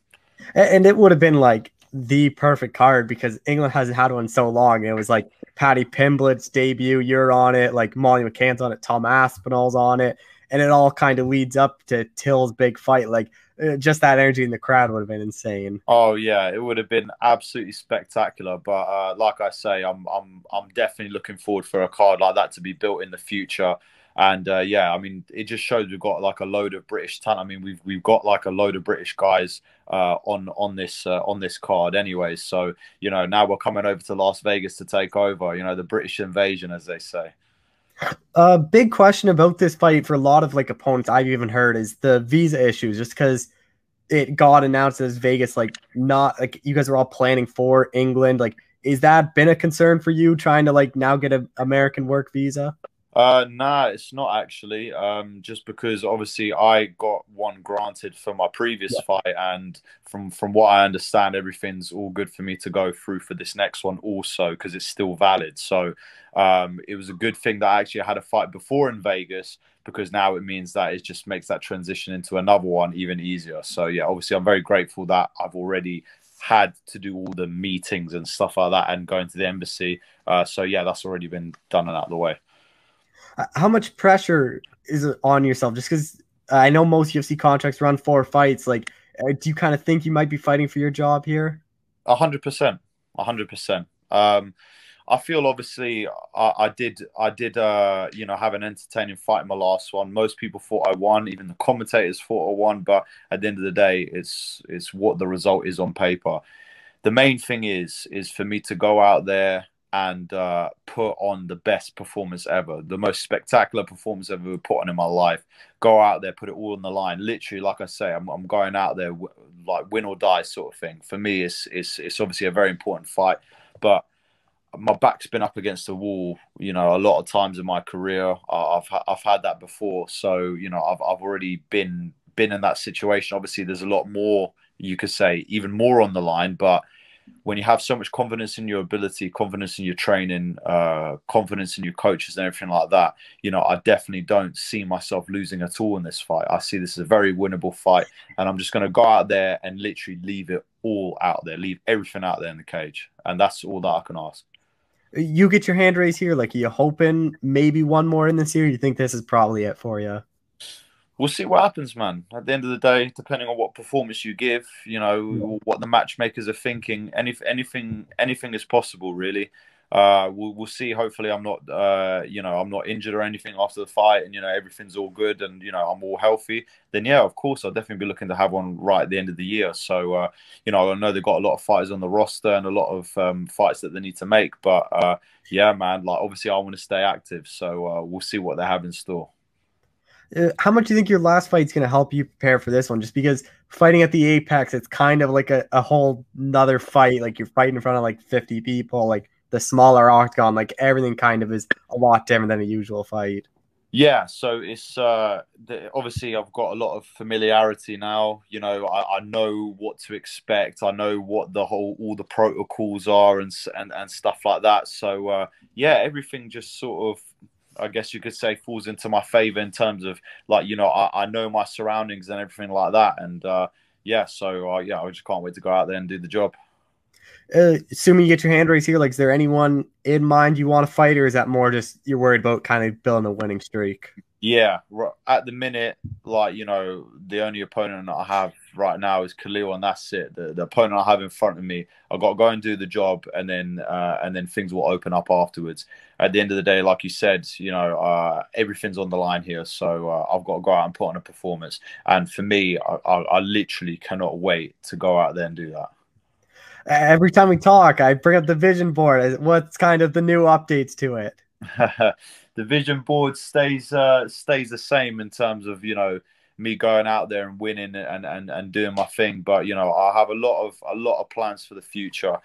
And it would have been like the perfect card because England hasn't had one so long. It was like Paddy Pimblett's debut, you're on it, like Molly McCann's on it, Tom Aspinall's on it, and it all kind of leads up to Till's big fight. Like just that energy in the crowd would have been insane. Oh yeah, it would have been absolutely spectacular. But uh, like I say, I'm I'm I'm definitely looking forward for a card like that to be built in the future. And uh, yeah, I mean, it just shows we've got like a load of British talent. I mean, we've we've got like a load of British guys uh, on on this uh, on this card, anyways. So you know, now we're coming over to Las Vegas to take over. You know, the British invasion, as they say. A big question about this fight for a lot of like opponents I've even heard is the visa issues, just because it got announced as Vegas, like not like you guys are all planning for England. Like, is that been a concern for you trying to like now get an American work visa? Uh, nah, it's not actually. Um, just because obviously I got one granted for my previous yeah. fight, and from from what I understand, everything's all good for me to go through for this next one also because it's still valid. So, um, it was a good thing that I actually had a fight before in Vegas because now it means that it just makes that transition into another one even easier. So yeah, obviously I'm very grateful that I've already had to do all the meetings and stuff like that and going to the embassy. Uh, so yeah, that's already been done and out of the way. How much pressure is on yourself? Just because I know most UFC contracts run four fights. Like, uh, do you kind of think you might be fighting for your job here? A hundred percent, a hundred percent. Um, I feel obviously I, I, did I did uh you know have an entertaining fight in my last one. Most people thought I won, even the commentators thought I won, but at the end of the day, it's it's what the result is on paper. The main thing is is for me to go out there and uh, put on the best performance ever, the most spectacular performance I've ever put on in my life. Go out there, put it all on the line. Literally, like I say, I'm, I'm going out there like win or die sort of thing. For me, it's it's it's obviously a very important fight, but my back's been up against the wall, you know, a lot of times in my career. I've I've had that before, so you know, I've I've already been been in that situation. Obviously, there's a lot more you could say, even more on the line, but when you have so much confidence in your ability, confidence in your training, uh, confidence in your coaches and everything like that, you know, I definitely don't see myself losing at all in this fight. I see this as a very winnable fight, and I'm just going to go out there and literally leave it all out there, leave everything out there in the cage, and that's all that I can ask. You get your hand raised here. Like, you hoping maybe one more in this year? You think this is probably it for you? We'll see what happens, man. At the end of the day, depending on what performance you give, you know what the matchmakers are thinking. Any, anything, anything is possible, really. Uh, we'll, we'll see. Hopefully, I'm not, uh, you know, I'm not injured or anything after the fight, and you know everything's all good, and you know I'm all healthy. Then yeah, of course, I'll definitely be looking to have one right at the end of the year. So uh, you know, I know they've got a lot of fighters on the roster and a lot of um, fights that they need to make, but uh, yeah, man, like obviously I want to stay active, so uh, we'll see what they have in store. Uh, how much do you think your last fight is going to help you prepare for this one? Just because fighting at the apex, it's kind of like a, a whole another fight. Like you're fighting in front of like 50 people, like the smaller octagon, like everything kind of is a lot different than a usual fight. Yeah, so it's uh, the, obviously I've got a lot of familiarity now. You know, I, I, know what to expect. I know what the whole all the protocols are and and and stuff like that. So uh, yeah, everything just sort of I guess you could say falls into my favor in terms of like you know I, I know my surroundings and everything like that and uh, yeah so uh, yeah I just can't wait to go out there and do the job. uh, assuming you get your hand raised here, like, is there anyone in mind you want to fight, or is that more just you're worried about kind of building a winning streak? Yeah, at the minute, like you know, the only opponent that I have right now is Khalil, and that's it. The, the opponent I have in front of me, I've got to go and do the job, and then uh, and then things will open up afterwards. At the end of the day, like you said, you know, uh, everything's on the line here, so uh, I've got to go out and put on a performance. And for me, I, I, I literally cannot wait to go out there and do that every time we talk, I bring up the vision board. What's kind of the new updates to it? (laughs) the vision board stays uh, stays the same in terms of you know me going out there and winning and, and and doing my thing. But you know, I have a lot of a lot of plans for the future.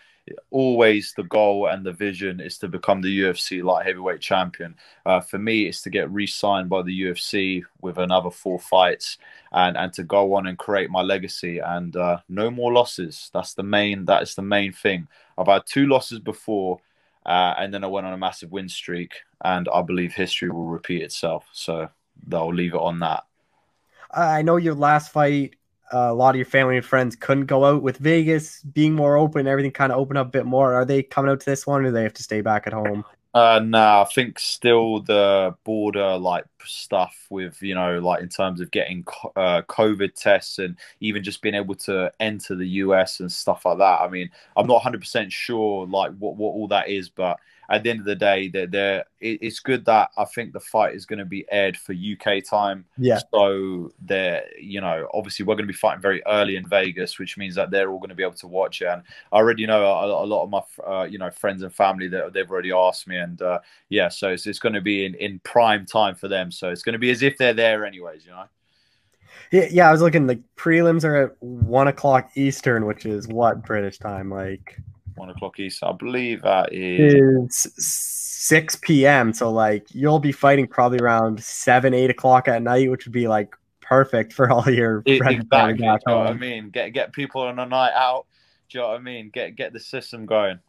Always the goal and the vision is to become the UFC light heavyweight champion. Uh, for me, it's to get re-signed by the UFC with another four fights and and to go on and create my legacy and uh, no more losses. That's the main. That is the main thing. I've had two losses before. Uh, and then I went on a massive win streak, and I believe history will repeat itself. So they'll leave it on that. I know your last fight, uh, a lot of your family and friends couldn't go out with Vegas being more open, everything kind of opened up a bit more. Are they coming out to this one, or do they have to stay back at home? Uh, no, I think still the border like stuff with you know like in terms of getting uh, COVID tests and even just being able to enter the US and stuff like that. I mean, I'm not 100 percent sure like what what all that is, but at the end of the day, they're, they're it, it's good that I think the fight is going to be aired for UK time. Yeah. So they're, you know, obviously we're going to be fighting very early in Vegas, which means that they're all going to be able to watch it. And I already know a, a lot of my, uh, you know, friends and family that they've already asked me. And uh, yeah, so it's, it's going to be in, in prime time for them. So it's going to be as if they're there anyways, you know. Yeah, yeah, I was looking. The prelims are at one o'clock Eastern, which is what British time, like one o'clock East. I believe that is six p.m. So like you'll be fighting probably around seven, eight o'clock at night, which would be like perfect for all your it, friends. Exactly. You know what I mean? Get get people on a night out. Do you know what I mean? Get get the system going.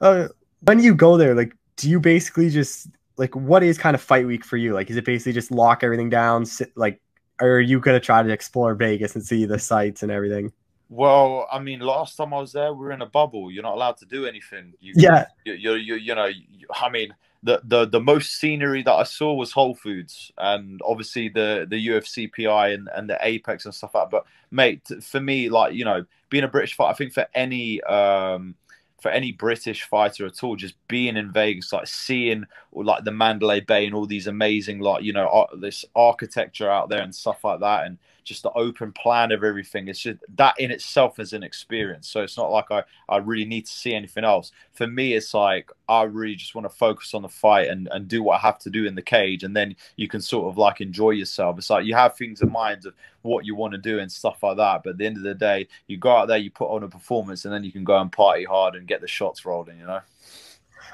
Uh, when you go there, like, do you basically just like what is kind of fight week for you? Like, is it basically just lock everything down? Sit, like, are you gonna try to explore Vegas and see the sights and everything? Well, I mean, last time I was there, we are in a bubble. You're not allowed to do anything. You, yeah. You, you, you, you know, you, I mean, the, the the most scenery that I saw was Whole Foods and obviously the the UFC PI and, and the Apex and stuff like that. But mate, for me, like you know, being a British fighter, I think for any um for any British fighter at all, just being in Vegas, like seeing like the Mandalay Bay and all these amazing like you know this architecture out there and stuff like that, and just the open plan of everything. It's just that in itself is an experience. So it's not like I, I really need to see anything else. For me, it's like I really just want to focus on the fight and, and do what I have to do in the cage. And then you can sort of like enjoy yourself. It's like you have things in mind of what you want to do and stuff like that. But at the end of the day, you go out there, you put on a performance, and then you can go and party hard and get the shots rolling, you know?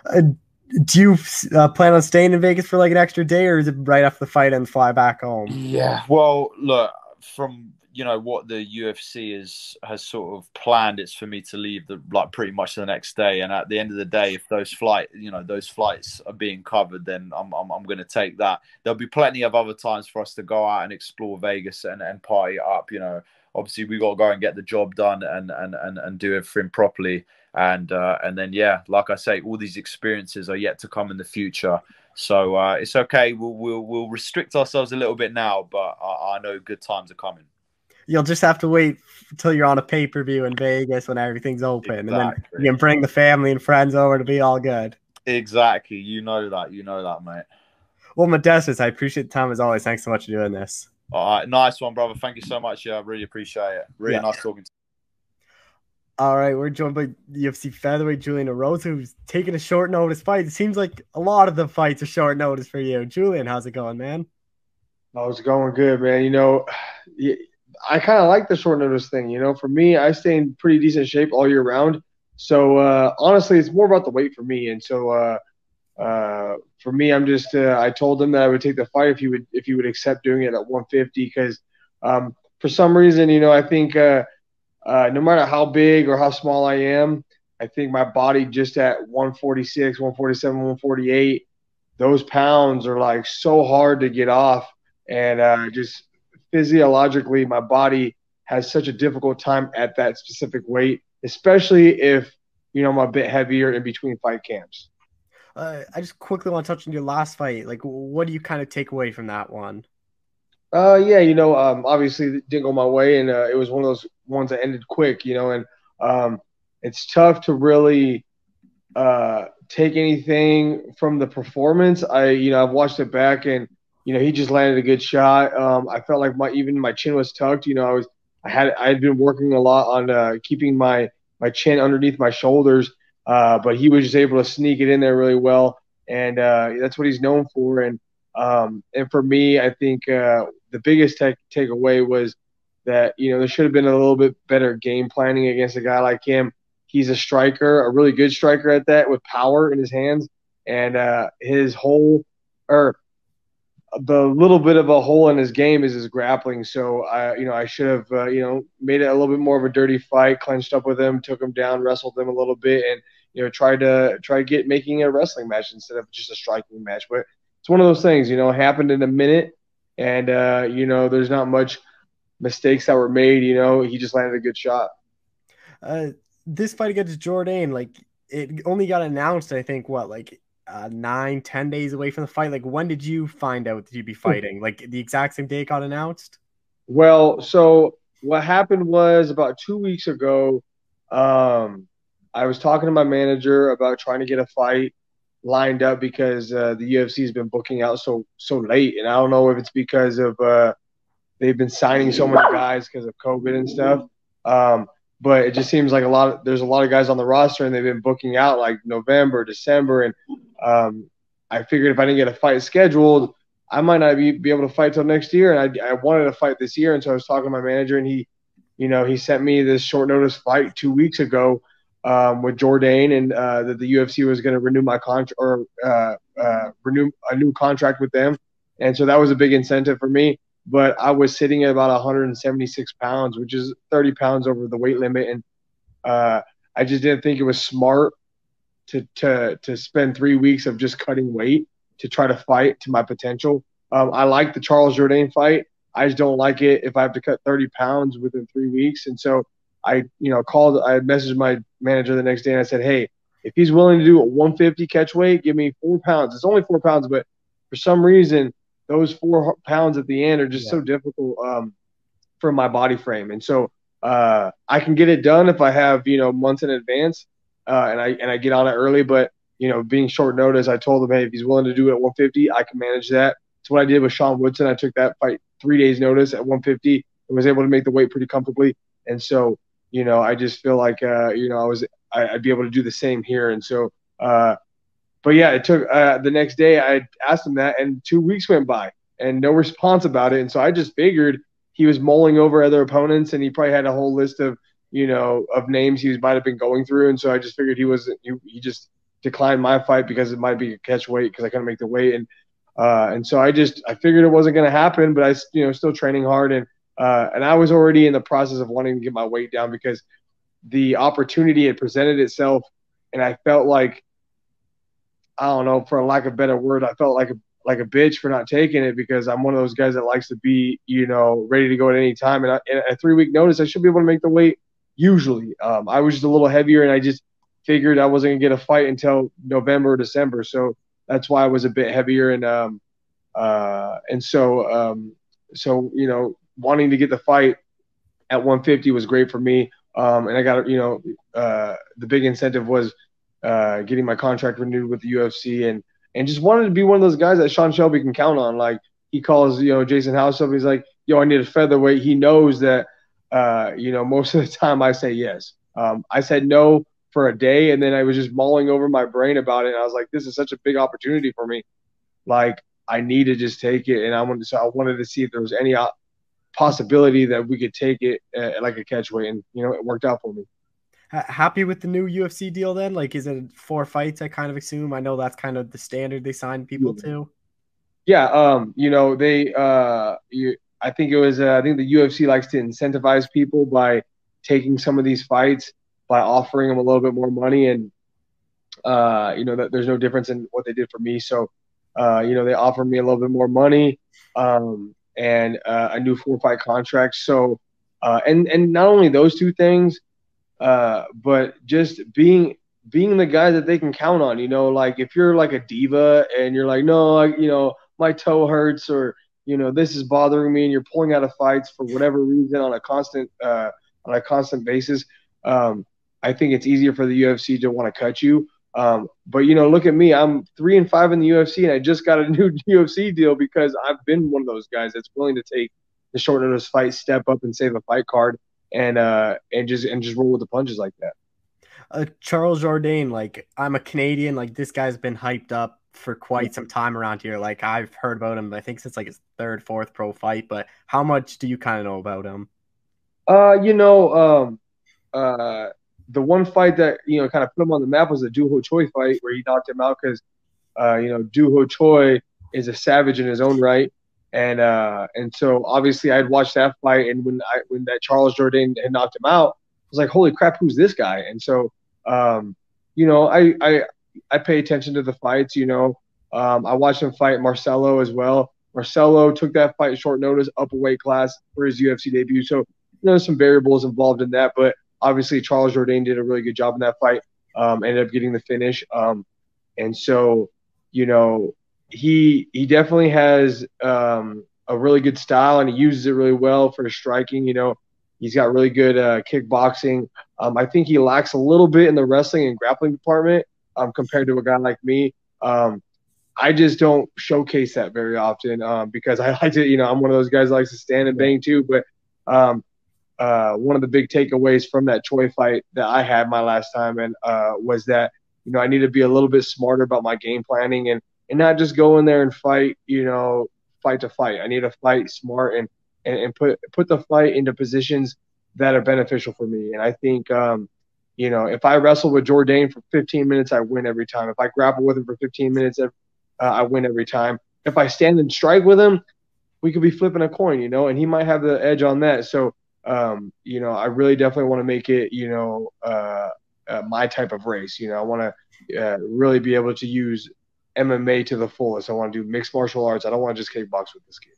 Uh, do you uh, plan on staying in Vegas for like an extra day, or is it right after the fight and fly back home? Yeah, well, look, from you know what the UFC is has sort of planned it's for me to leave the like pretty much the next day. And at the end of the day if those flight you know those flights are being covered then I'm I'm, I'm going to take that. There'll be plenty of other times for us to go out and explore Vegas and, and party up you know. Obviously we got to go and get the job done and and and, and do everything properly. And uh, and then yeah like I say all these experiences are yet to come in the future so uh, it's okay. We'll, we'll we'll restrict ourselves a little bit now, but I, I know good times are coming. You'll just have to wait until you're on a pay per view in Vegas when everything's open, exactly. and then you can bring the family and friends over to be all good. Exactly. You know that. You know that, mate. Well, Modestas, I appreciate the time as always. Thanks so much for doing this. All right, nice one, brother. Thank you so much. Yeah, I really appreciate it. Really yeah. nice talking to all right, we're joined by UFC featherweight Julian Erosa, who's taking a short notice fight. It seems like a lot of the fights are short notice for you. Julian, how's it going, man? Oh, it's going good, man. You know, I kind of like the short notice thing. You know, for me, I stay in pretty decent shape all year round. So uh, honestly, it's more about the weight for me. And so uh, uh, for me, I'm just uh, I told him that I would take the fight if you would if you would accept doing it at 150 because um, for some reason, you know, I think uh, no matter how big or how small I am, I think my body just at 146, 147, 148, those pounds are like so hard to get off. And uh, just physiologically, my body has such a difficult time at that specific weight. especially if you know I'm a bit heavier in between fight camps. Uh, I just quickly want to touch on your last fight. Like, what do you kind of take away from that one? Uh, yeah, you know, um, obviously didn't go my way, and uh, it was one of those ones that ended quick, you know, and um, it's tough to really uh, take anything from the performance. I, you know, I've watched it back, and you know, he just landed a good shot. Um, I felt like my even my chin was tucked. You know, I was I had I had been working a lot on uh, keeping my my chin underneath my shoulders, uh, but he was just able to sneak it in there really well, and uh, that's what he's known for. And um, and for me, I think uh, the biggest take takeaway was that you know there should have been a little bit better game planning against a guy like him. He's a striker, a really good striker at that, with power in his hands, and uh, his whole or the little bit of a hole in his game is his grappling. So I, you know, I should have, uh, you know, made it a little bit more of a dirty fight, clenched up with him, took him down, wrestled him a little bit, and you know, tried to try to get making a wrestling match instead of just a striking match. But it's one of those things, you know, happened in a minute, and uh, you know, there's not much mistakes that were made. You know, he just landed a good shot. Uh, this fight against Jourdain, like it only got announced, I think, what like uh, nine, ten days away from the fight. Like, when did you find out that you'd be fighting? Like the exact same day it got announced? Well, so what happened was about two weeks ago, um, I was talking to my manager about trying to get a fight lined up because uh, the UFC has been booking out so so late, and I don't know if it's because of uh, they've been signing so many guys because of COVID and stuff. Um, but it just seems like a lot of there's a lot of guys on the roster and they've been booking out like November, December, and um, I figured if I didn't get a fight scheduled, I might not be, be able to fight till next year. And I, I wanted to fight this year, and so I was talking to my manager, and he, you know, he sent me this short notice fight two weeks ago um, with Jourdain and uh, that the UFC was going to renew my contract or uh, uh, renew a new contract with them, and so that was a big incentive for me but I was sitting at about 176 pounds, which is 30 pounds over the weight limit, and uh, I just didn't think it was smart to to to spend three weeks of just cutting weight to try to fight to my potential. Um, I like the Charles Jourdain fight. I just don't like it if I have to cut 30 pounds within three weeks. And so I, you know, called. I messaged my manager the next day and I said, hey, if he's willing to do a 150 catch weight, give me four pounds. It's only four pounds, but for some reason those four pounds at the end are just yeah. so difficult um, for my body frame. And so uh, I can get it done if I have you know months in advance, uh, and I and I get on it early. But you know, being short notice, I told him, hey, if he's willing to do it at 150, I can manage that. That's what I did with Sean Woodson. I took that fight three days notice at 150 and was able to make the weight pretty comfortably. And so you know, I just feel like uh, you know I was I, would be able to do the same here. And so uh, but yeah, it took uh, the next day. I asked him that, and two weeks went by and no response about it. And so I just figured he was mulling over other opponents, and he probably had a whole list of you know of names he might have been going through. And so I just figured he wasn't. he, he just declined my fight because it might be a catch weight because I couldn't make the weight. And uh, and so I just I figured it wasn't going to happen, but I you know still training hard and uh, and I was already in the process of wanting to get my weight down because the opportunity had presented itself, and I felt like I don't know, for lack of a better word, I felt like a like a bitch for not taking it because I'm one of those guys that likes to be, you know, ready to go at any time. And, I, and a three week notice, I should be able to make the weight usually. Um, I was just a little heavier, and I just figured I wasn't gonna get a fight until November or December, so that's why I was a bit heavier. And um, uh, and so um, so you know, wanting to get the fight at 150 was great for me. Um, and I got you know, uh, the big incentive was uh, getting my contract renewed with the UFC and and just wanted to be one of those guys that Sean Shelby can count on. Like he calls, you know, Jason House up. He's like, "Yo, I need a featherweight." He knows that, uh, you know, most of the (laughs) time I say yes. Um, I said no for a day, and then I was just mulling over my brain about it. And I was like, "This is such a big opportunity for me. Like I need to just take it." And I wanted, so I wanted to see if there was any possibility that we could take it uh, like a catchweight, and you know, it worked out for me happy with the new UFC deal then? Like, is it four fights? I kind of assume. I know that's kind of the standard they sign people to. Yeah, um, you know they. Uh, you, I think it was. Uh, I think the UFC likes to incentivize people by taking some of these fights by offering them a little bit more money, and uh, you know that there's no difference in what they did for me. So, uh, you know, they offered me a little bit more money um, and uh, a new four fight contract. So, uh, and and not only those two things, uh, but just being being the guy that they can count on. You know, like if you're like a diva and you're like, no, I, you know, my toe hurts or you know this is bothering me, and you're pulling out of fights for whatever reason on a constant uh, on a constant basis. Um, I think it's easier for the UFC to want to cut you. Um, but you know, look at me. I'm three and five in the UFC, and I just got a (laughs) new UFC deal because I've been one of those guys that's willing to take the short notice fight, step up and save a fight card, and uh, and just and just roll with the punches like that. Uh, Charles Jourdain, like I'm a Canadian, like this guy's been hyped up for quite some time around here. Like I've heard about him, I think since like his third, fourth pro fight. But how much do you kind of know about him? Uh, you know, um, uh, the one fight that you know kind of put him on the map was the Doo Ho Choi fight where he knocked him out because, uh, you know, Doo Ho Choi is a savage in his own right, and uh, and so obviously I'd watched that fight, and when I when that Charles Jourdain had knocked him out, I was like, holy crap, who's this guy? And so, um, you know, I I I pay attention to the fights. You know, um, I watched him fight Marcelo as well. Marcelo took that fight short notice, up a weight class for his UFC debut. So, you know, there's some variables involved in that, but obviously Charles Jourdain did a really good job in that fight. Um, ended up getting the finish. Um, and so, you know, he he definitely has um, a really good style and he uses it really well for striking. You know, he's got really good uh, kickboxing. Um, I think he lacks a little bit in the wrestling and grappling department um, compared to a guy like me. Um, I just don't showcase that very often um, because I like to, you know, I'm one of those guys that likes to stand and bang too. But um, uh, one of the big takeaways from that Choi fight that I had my last time and uh, was that you know I need to be a little bit smarter about my game planning and and not just go in there and fight you know fight to fight. I need to fight smart and and, and put put the fight into positions that are beneficial for me. And I think um, you know if I wrestle with Jourdain for 15 minutes, I win every time. If I grapple with him for 15 minutes, uh, I win every time. If I stand and strike with him, we could be flipping a coin, you know, and he might have the edge on that. So um, you know, I really definitely want to make it, you know, uh, uh, my type of race. You know, I want to uh, really be able to use MMA to the fullest. I want to do mixed martial arts. I don't want to just kickbox with this kid.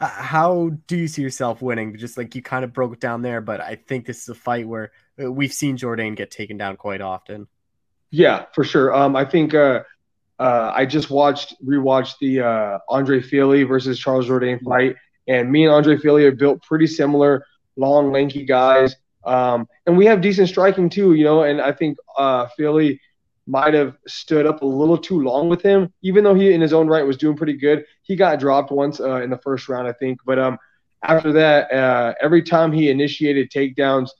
Uh, how do you see yourself winning? Just like you kind of broke it down there, but I think this is a fight where uh, we've seen Jourdain get taken down quite often. Yeah, for sure. Um, I think uh, uh, I just watched rewatched the uh, Andre Fili versus Charles Jourdain fight, and me and Andre Fili are built pretty similar long, lanky guys. Um, and we have decent striking too, you know. And I think uh, Fili might have stood up a little too long with him, even though he in his own right was doing pretty good. He got dropped once uh, in the first round, I think. But um, after that, uh, every time he initiated takedowns,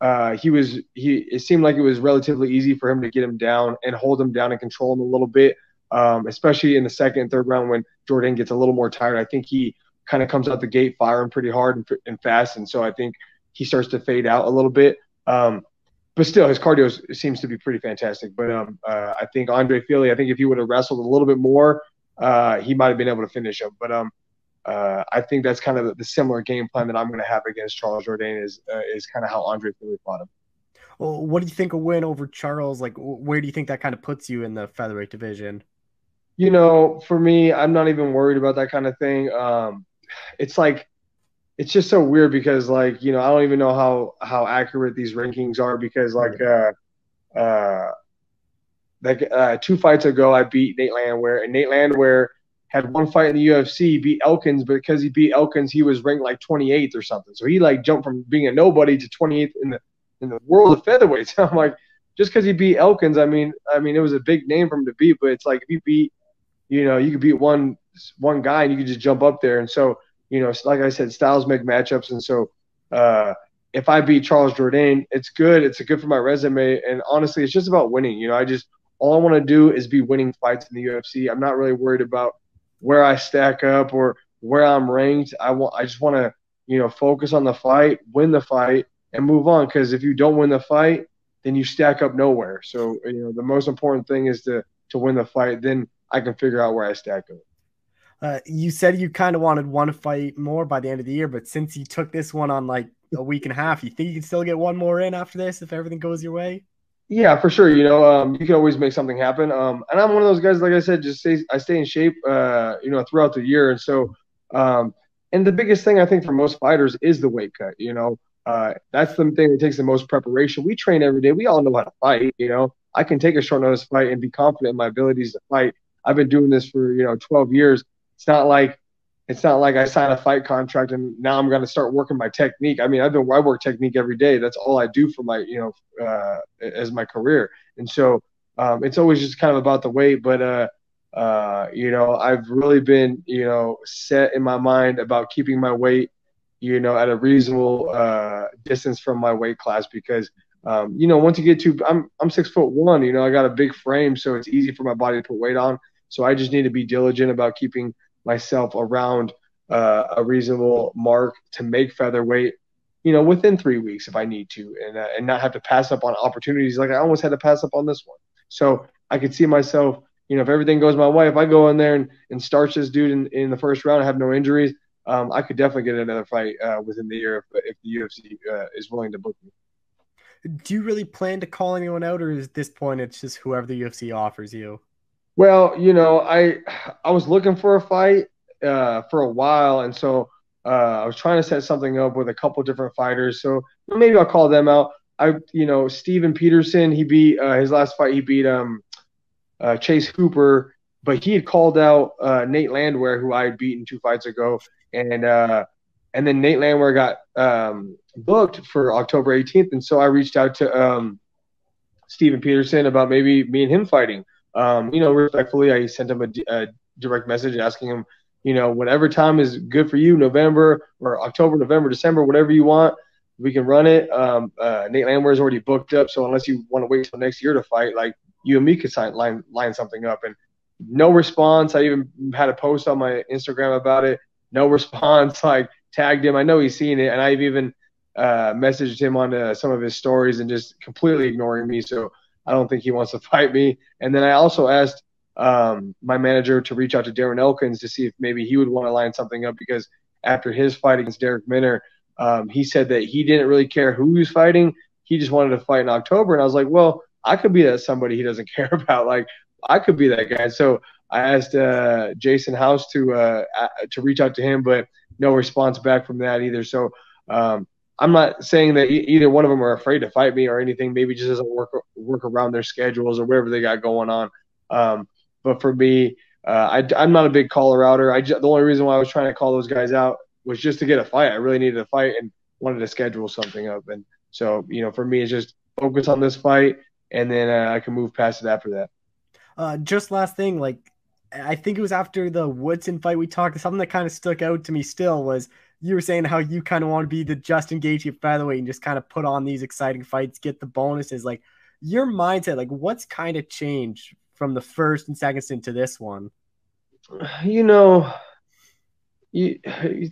uh, he was he. It seemed like it was relatively easy for him to get him down and hold him down and control him a little bit. Um, especially in the second and third round when Jourdain gets a little more tired. I think he kind of comes out the gate firing pretty hard and, and, fast, and so I think he starts to fade out a little bit. Um, but still, his cardio seems to be pretty fantastic. But um, uh, I think Andre Fili, I think if he would have wrestled a little bit more, uh, he might have been able to finish him. But um, uh, I think that's kind of the, similar game plan that I'm going to have against Charles Jourdain is uh, is kind of how Andre Fili fought him. Well, what do you think a win over Charles? Like, where do you think that kind of puts you in the featherweight division? You know, for me, I'm not even worried about that kind of thing. Um, it's like it's just so weird because like you know I don't even know how how accurate these rankings are because like uh uh like uh, two fights ago I beat Nate Landwehr and Nate Landwehr had one fight in the UFC beat Elkins but because he beat Elkins he was ranked like 28th or something. So he like jumped from being a nobody to 28th in the in the world of featherweights. (laughs) I'm like just because he beat Elkins I mean I mean it was a big name for him to beat but it's like if you beat you know you could beat one one guy and you can just jump up there. And so, you know, like I said, styles make matchups. And so, uh, if I beat Charles Jourdain, it's good. It's good for my resume. And honestly, it's just about winning. You know, I just all I want to do is be winning fights in the UFC. I'm not really worried about where I stack up or where I'm ranked. I want I just want to, you know, focus on the fight, win the fight, and move on. Because if you don't win the fight, then you stack up nowhere. So, you know, the most important thing is to to win the fight. Then I can figure out where I stack up. Uh, you said you kind of wanted one fight more by the end of the year, but since you took this one on like a week and a half, you think you can still get one more in after this if everything goes your way? Yeah, for sure. You know, um, you can always make something happen. Um, and I'm one of those guys, like I said, just stay, I stay in shape, uh, you know, throughout the year. And so, um, and the biggest thing I think for most fighters is the weight cut. You know, uh, that's the thing that takes the most preparation. We train every day. We all know how to fight. You know, I can take a short notice fight and be confident in my abilities to fight. I've been doing this for you know 12 years. It's not like it's not like I sign a fight contract and now I'm going to start working my technique. I mean, I've been I work technique every day. That's all I do for my you know uh, as my career, and so um, it's always just kind of about the weight. But uh, uh, you know, I've really been you know set in my mind about keeping my weight you know at a reasonable uh, distance from my weight class because um, you know once you get to I'm I'm six foot one. You know, I got a big frame, so it's easy for my body to put weight on. So I just need to be diligent about keeping myself around uh, a reasonable mark to make featherweight, you know, within three weeks if I need to, and uh, and not have to pass up on opportunities like I almost had to pass up on this one. So I could see myself, you know, if everything goes my way, if I go in there and, and starch this dude in, in the first round, I have no injuries, um, I could definitely get another fight uh, within the year if, if the UFC uh, is willing to book me. Do you really plan to call anyone out, or is this point it's just whoever the UFC offers you? Well, you know, I I was looking for a fight uh, for a while, and so uh, I was trying to set something up with a couple different fighters. So maybe I'll call them out. I, you know, Steven Peterson. He beat uh, his last fight. He beat um, uh, Chase Hooper, but he had called out uh, Nate Landwehr, who I had beaten two fights ago, and uh, and then Nate Landwehr got um, booked for October 18th, and so I reached out to um, Steven Peterson about maybe me and him fighting um, you know, respectfully, I sent him a, a, direct message asking him, you know, whatever time is good for you, November or October, November, December, whatever you want, we can run it. Um, uh, Nate Landwehr is already booked up, so unless you want to wait till next year to fight, like you and me could sign, line line something up. And no response. I even had a post on my Instagram about it. No (laughs) response. Like tagged him. I know he's seen it, and I've even uh, messaged him on uh, some of his stories and just completely ignoring me. So I don't think he wants to (laughs) fight me. And then I also asked um, my manager to reach out to Darren Elkins to see if maybe he would want to line something up because after his fight against Darrick Minner, um, he said that he didn't really care who he was fighting. He just wanted to fight in October. And I was like, well, I could be that somebody he doesn't (laughs) care about. Like, I could be that guy. So I asked uh, Jason House to uh, to reach out to him, but no response back from that either. So um, I'm not saying that either one of them are afraid to fight me or anything. Maybe just doesn't work work around their schedules or whatever they got going on. Um, but for me, uh, I, am not a big caller outer. I just, the only reason why I was trying to call those guys out was just to get a fight. I really needed a fight and wanted to schedule something up. And so, you know, for me, it's just focus on this fight, and then uh, I can move past it after that. Uh, just last thing, like I think it was after the Woodson fight we talked. Something that kind of stuck out to me still was you were saying how you kind of want to be the Justin Gaethje featherweight and just kind of put on these exciting fights, get the bonuses. Like your mindset, like what's kind of changed from the first and second stint to this one? You know, you,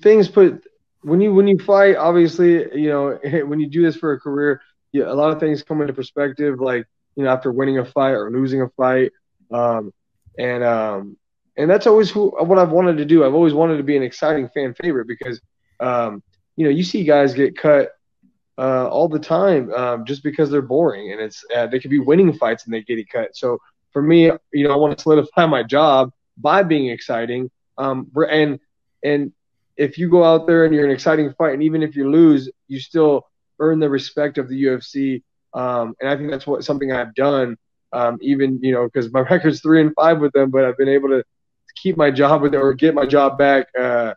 things put when you when you fight. Obviously, you know (laughs) when you do this for a career, yeah, a lot of things come into perspective. Like you know, after winning a fight or losing a fight, um, and um, and that's always who, what I've wanted to do. I've always wanted to be an exciting fan favorite because um, you know, you see guys get cut uh, all the time um, just because they're boring, and it's uh, they could be winning fights and they get cut. So for me, you know, I want to solidify my job by being exciting. Um, and and if you go out there and you're an exciting fight, and even if you lose, you still earn the respect of the UFC. Um, and I think that's what something I've done. Um, even you know, because my (laughs) record's three and five with them, but I've been able to keep my job with them or get my job back uh,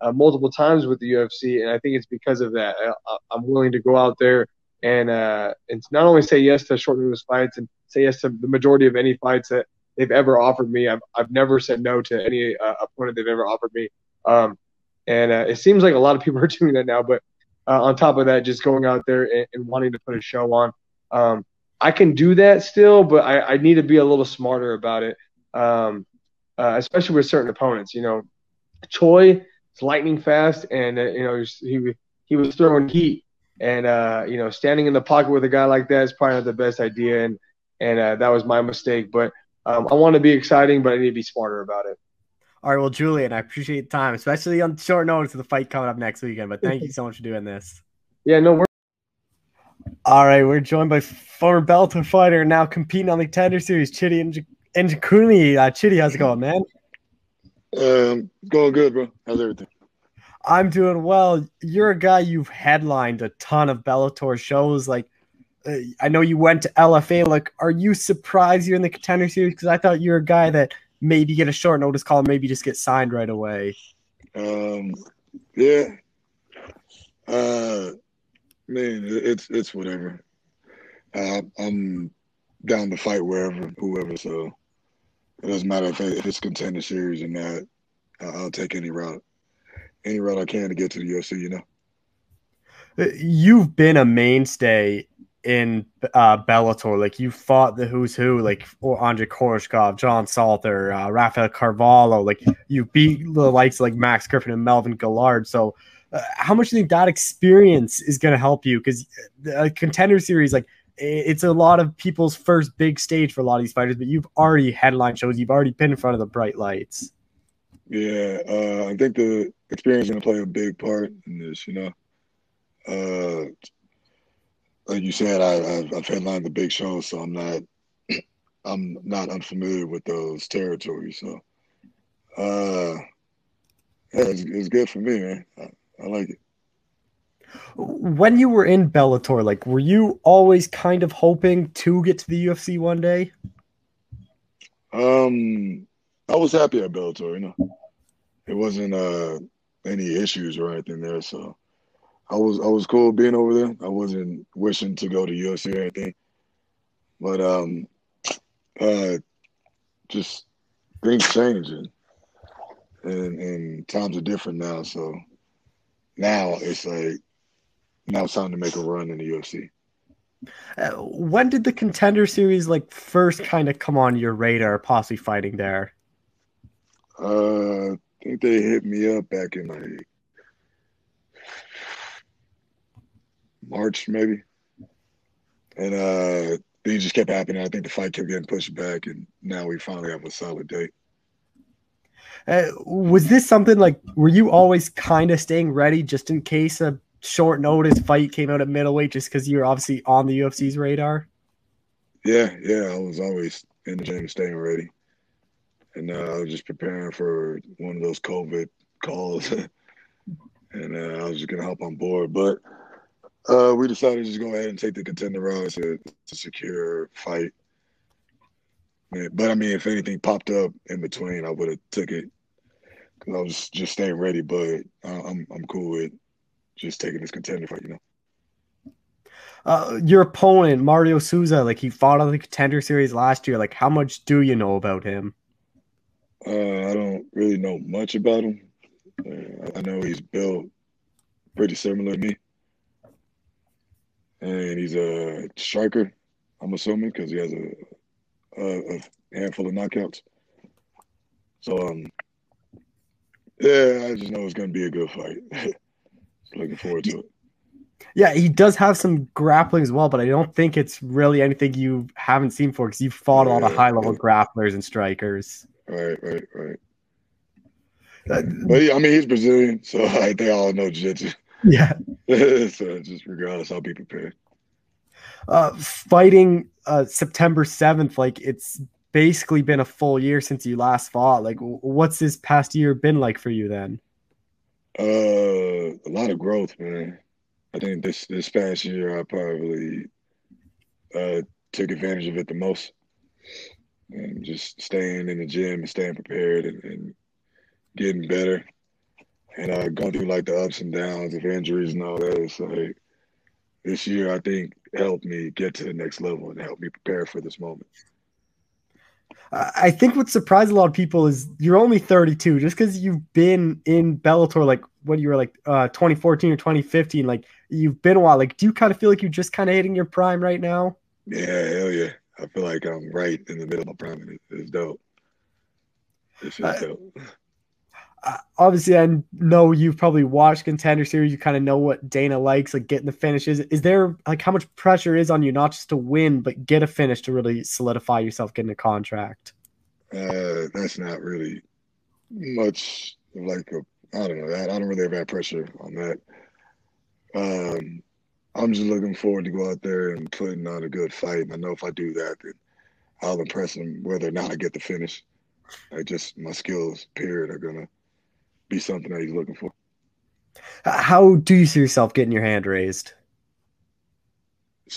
uh, multiple times with the UFC, and I think it's because of that. I, am willing to go out there and uh, and not only say yes to short notice fights and say yes to the majority of any fights that they've ever offered me. I've I've never said no to any uh, opponent they've ever offered me. Um, and uh, it seems like a lot of people (laughs) are doing that now. But uh, on top of that, just going out there and, and wanting to put a show on. Um, I can do that still, but I, I, need to be a little smarter about it, um, uh, especially with certain opponents. You know, Choi it's lightning fast, and uh, you know he he was throwing heat, and uh, you know standing in the pocket with a guy like that is probably not the best idea, and and uh, that was my mistake. But um, I want to be exciting, but I need to be smarter about it. All right, well, Julian, I appreciate the time, especially on short notice of the fight coming up next weekend. But thank you so much for doing this. (laughs) Yeah, no. We're- All right, we're joined by former Bellator fighter now competing on the Contender Series, Chidi and Njokuani. Uh, Chidi, how's it going, man? Um, going good, bro. How's everything? I'm doing well. You're a guy you've headlined a ton of Bellator shows. Like, uh, I know you went to LFA. Like, are you surprised you're in the contender series? Because I thought you're a guy that maybe get a short notice call, and maybe just get signed right away. Um, yeah. Uh, man, it's it's whatever. Uh, I'm down to fight wherever, whoever. So it doesn't matter if, if it's contender series or not. I'll take any route, any route I can to get to the UFC. You know. Uh, you've been a mainstay in uh, Bellator. Like you fought the who's who, like Andrey Koreshkov, John Salter, uh, Rafael Carvalho. Like you beat the likes like Max Griffin and Melvin Guillard. So, uh, how much do you think that experience is going to help you? Because the contender series, like it's a lot of people's first big stage for a lot of these fighters, but you've already headline shows. You've already been in front of the bright lights. Yeah, uh, I think the experience is going to play a big part in this. You know, uh, like you said, I, I've, I've headlined the big shows, so I'm not (clears throat) I'm not unfamiliar with those territories. So, uh, yeah, it's, it's good for me, man. I, I like it. When you were in Bellator, like, were you always kind of hoping to get to the UFC one day? Um, I was happy at Bellator. You know, it wasn't uh any issues or anything there, so I was I was cool being over there. I wasn't wishing to go to UFC or anything, but um, uh, just things changing, and and times are different now. So now it's like now it's time to make a run in the UFC. Uh, when did the contender series like first kind of come on your radar, possibly fighting there? Uh, I think they hit me up back in like March maybe, and uh, things just kept happening. I think the fight kept getting pushed back, and now we finally have a solid date. Uh, was this something like? Were you always kind of staying ready just in case a short notice fight came out at middleweight, just because you're obviously on the UFC's radar? Yeah, yeah, I was always in the gym, staying ready, and uh, I was just preparing for one of those COVID calls, (laughs) and uh, I was just gonna hop on board, but uh, we decided to just go ahead and take the contender route to, to secure fight. But I mean, if anything popped up in between, I would have took it because I was just staying ready. But I'm I'm cool with just taking this contender fight, you know. Uh, your opponent Mario Sousa, like he fought on the contender series last year. Like, how much do you know about him? Uh, I don't really know much about him. Uh, I know he's built pretty similar to me and he's a striker. I'm assuming because he has a, a, a handful of knockouts. So um, yeah, I just know it's gonna be a good fight. (laughs) Looking forward to it. Yeah, he does have some grappling as well, but I don't think it's really anything you haven't seen before because you've fought yeah, a lot of high level yeah. grapplers and strikers. Right, right, right. Uh, but yeah, I mean, he's Brazilian, so (laughs) I think all know jiu-jitsu. Yeah. (laughs) so just regardless, I'll be prepared. Uh, fighting uh, September 7th, like it's basically been a full year since you last fought. Like, what's this past year been like for you then? Uh, a lot of growth, man. I think this this past year I probably uh, took advantage of it the most, and just staying in the gym and staying prepared and, and getting better and uh, going through like the ups and downs of injuries and all that. It's like this year, I think helped me get to the next level and helped me prepare for this moment. I think what surprised a lot of people is you're only 32. Just because you've been in Bellator, like when you were like uh, 2014 or 2015, like you've been a while. Like, do you kind of feel like you're just kind of hitting your prime right now? Yeah, hell yeah. I feel like I'm right in the middle of my prime. It's dope. It's just uh, dope obviously I know you've probably watched contender series. You kind of know what Dana likes, like getting the finishes. Is there like how much pressure is on you not just to win, but get a finish to really solidify yourself getting a contract? Uh, that's not really much like a I don't know that I don't really have that pressure on that. Um, I'm just looking forward to go out there and putting on a good fight. And I know if I do that, then I'll impress them whether or not I get the finish. I just my skills, period, are gonna be something that he's looking for. How do you see yourself getting your hand raised?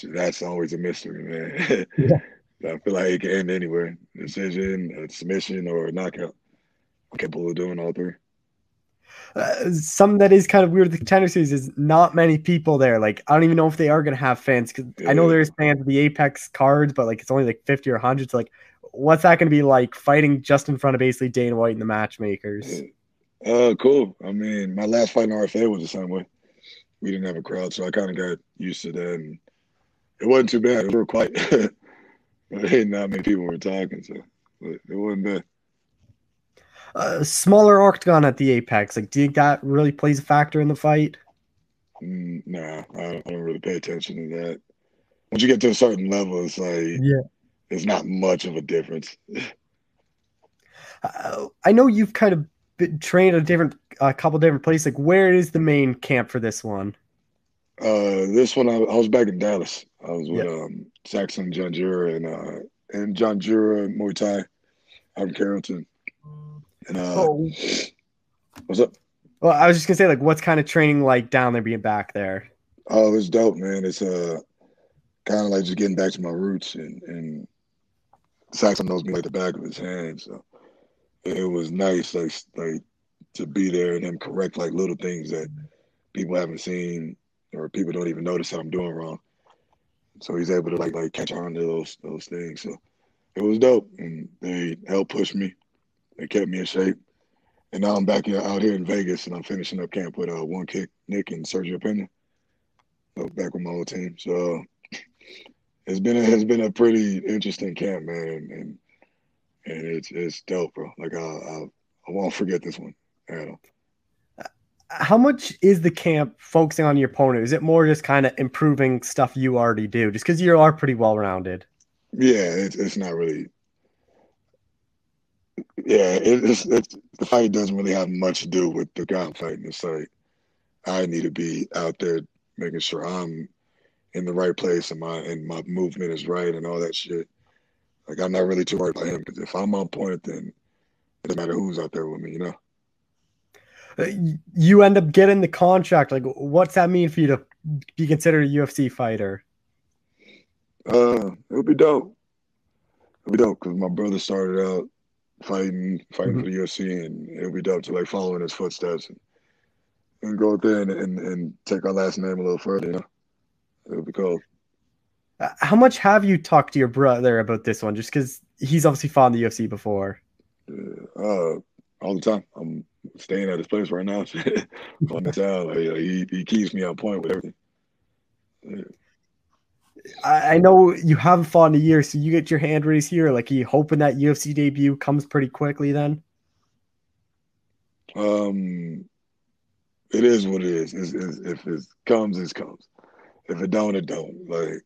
That's always a mystery, man. (laughs) Yeah. I feel like it can end anywhere. Decision, a submission, or a knockout. I'm capable of doing all three. Uh, something that is kind of weird with the contender series is not many people there. Like I don't even know if they are going to have fans because yeah. I know there's fans of the Apex cards, but like it's only like 50 or 100. So like, what's that going to be like fighting just in front of basically Dana White and the matchmakers? Uh, cool. I mean, my last fight in RFA was the same way. We didn't have a crowd, so I kind of got used to that, and it wasn't too bad. It was quiet. (laughs) not many people were talking, so but it wasn't bad. Uh, smaller octagon at the apex. Like, do you think that really plays a factor in the fight? Mm, nah, I don't, I don't, really pay attention to that. Once you get to a certain level, it's like yeah, it's not much of a difference. (laughs) uh, I know you've kind of trained a different, a couple different places. Like, where is the main camp for this one? Uh, this one I, I was back in Dallas. I was with yeah. um, Saekson Janjira and uh, and Janjira Muay Thai out in Carrollton. And uh, oh. what's up? Well, I was just gonna say, like, what's kind of training like down there, being back there? Oh, it's dope, man. It's uh kind of like just getting back to my roots, and and Saxon knows me like the back of his hand, so it was nice, like like to be there and then correct like little things that people haven't seen or people don't even notice that I'm doing wrong. So he's able to like like catch on to those those things. So it was dope, and they helped push me. They kept me in shape, and now I'm back here, out here in Vegas, and I'm finishing up camp with uh, one kick Nick and Sergio Pena. So back with my old team. So (laughs) it's been a, it's been a pretty interesting camp, man, and and it's it's dope, bro. Like I I, I won't forget this one at all how much is the camp focusing on your opponent? Is it more just kind of improving stuff you already do, just because you are pretty well rounded? Yeah, it's it's not really. Yeah, it's, it's the fight doesn't really have much to do with the guy I'm fighting. It's like I need to be out there making sure I'm in the right place and my and my movement is right and all that shit. Like I'm not really too worried about him because if I'm on point, then it doesn't matter who's out there with me, you know you end up getting the contract. Like, what's that mean for you to be considered a UFC fighter? Uh, it would be dope. It would be dope because my brother started out fighting, fighting mm-hmm. for the UFC, and it would be dope to like follow in his footsteps and, and go out there and, and, and take our last name a little further. You know, it would be cool. Uh, how much have you talked to your brother about this one? Just because he's obviously fought in the UFC before. Uh, all the time. I'm staying at his place right now. on the town, he he keeps me on point with everything. Yeah. I, I know you haven't fought in a year, so you get your hand raised here. Like, you hoping that UFC debut comes pretty quickly then? Um, it is what it is. It's, it's, if it comes, it comes. If it don't, it don't. Like,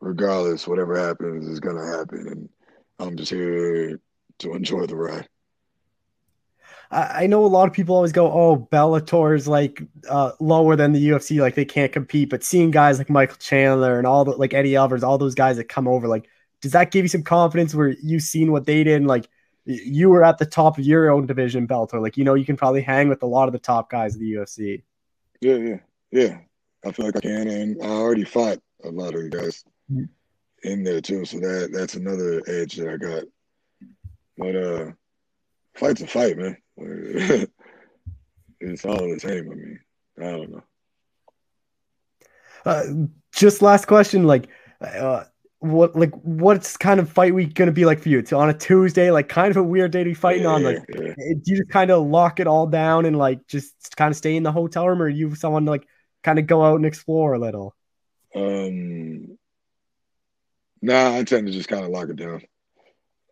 regardless, whatever happens is gonna happen, and I'm just here to enjoy the ride. I know a lot of people always go, "Oh, Bellator is like uh, lower than the UFC, like they can't compete." But seeing guys like Michael Chandler and all the like Eddie Alvarez, all those guys that come over, like, does that give you some confidence where you've seen what they did? And, like, you were at the top of your own division, Bellator. Like, you know, you can probably hang with a lot of the top guys of the UFC. Yeah, yeah, yeah. I feel like I can, and I already fought a lot of guys. In there too. So that that's another edge that I got. But uh, fight's a fight, man. (laughs) it's all the same. I mean, I don't know. Uh, just last question, like, uh, what like what's kind of fight week gonna be like for you? It's on a Tuesday, like kind of a weird day to be fighting yeah, on. Like, yeah. do you just kind of lock it all down and like just kind of stay in the hotel room, or you someone like kind of go out and explore a little? Um, nah, I tend to just kind of lock it down.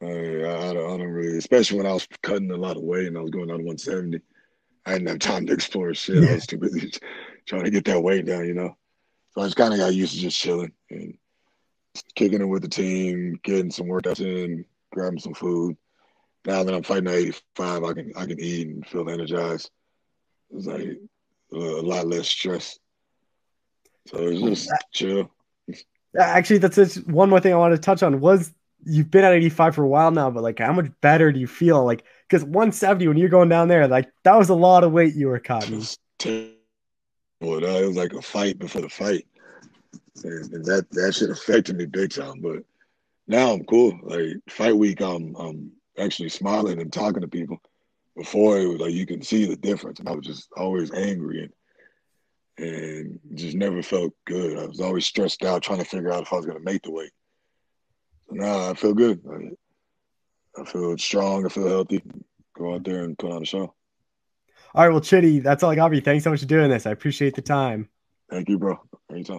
I, I, don't, I don't really, especially when I was cutting a lot of weight and I was going down to 170. I didn't have time to explore shit. I was too busy (laughs) trying to get that weight down, you know. So I just kind of got used to just chilling and kicking it with the team, getting some workouts in, grabbing some food. Now that I'm fighting at 85, I can I can eat and feel energized. It's like uh, a lot less stress. So it's just chill. Actually, that's just one more thing I want to touch on was you've been at 85 for a while now, but like how much better do you feel? Like because 170 when you're going down there, like that was a lot of weight you were cutting. terrible. It was like a fight before the fight, and, and that that shit affected me big time. But now I'm cool. Like fight week, I'm I'm actually smiling and talking to people. Before it was like you can see the difference, and I was just always angry and and just never felt good. I was always stressed out trying to figure out if I was gonna make the weight. So now I feel good. I, I feel strong. I feel healthy. Go out there and put on a show. All right, well, Chidi, that's all I got for you. Thanks so much for doing this. I appreciate the time. Thank you, bro. Anytime.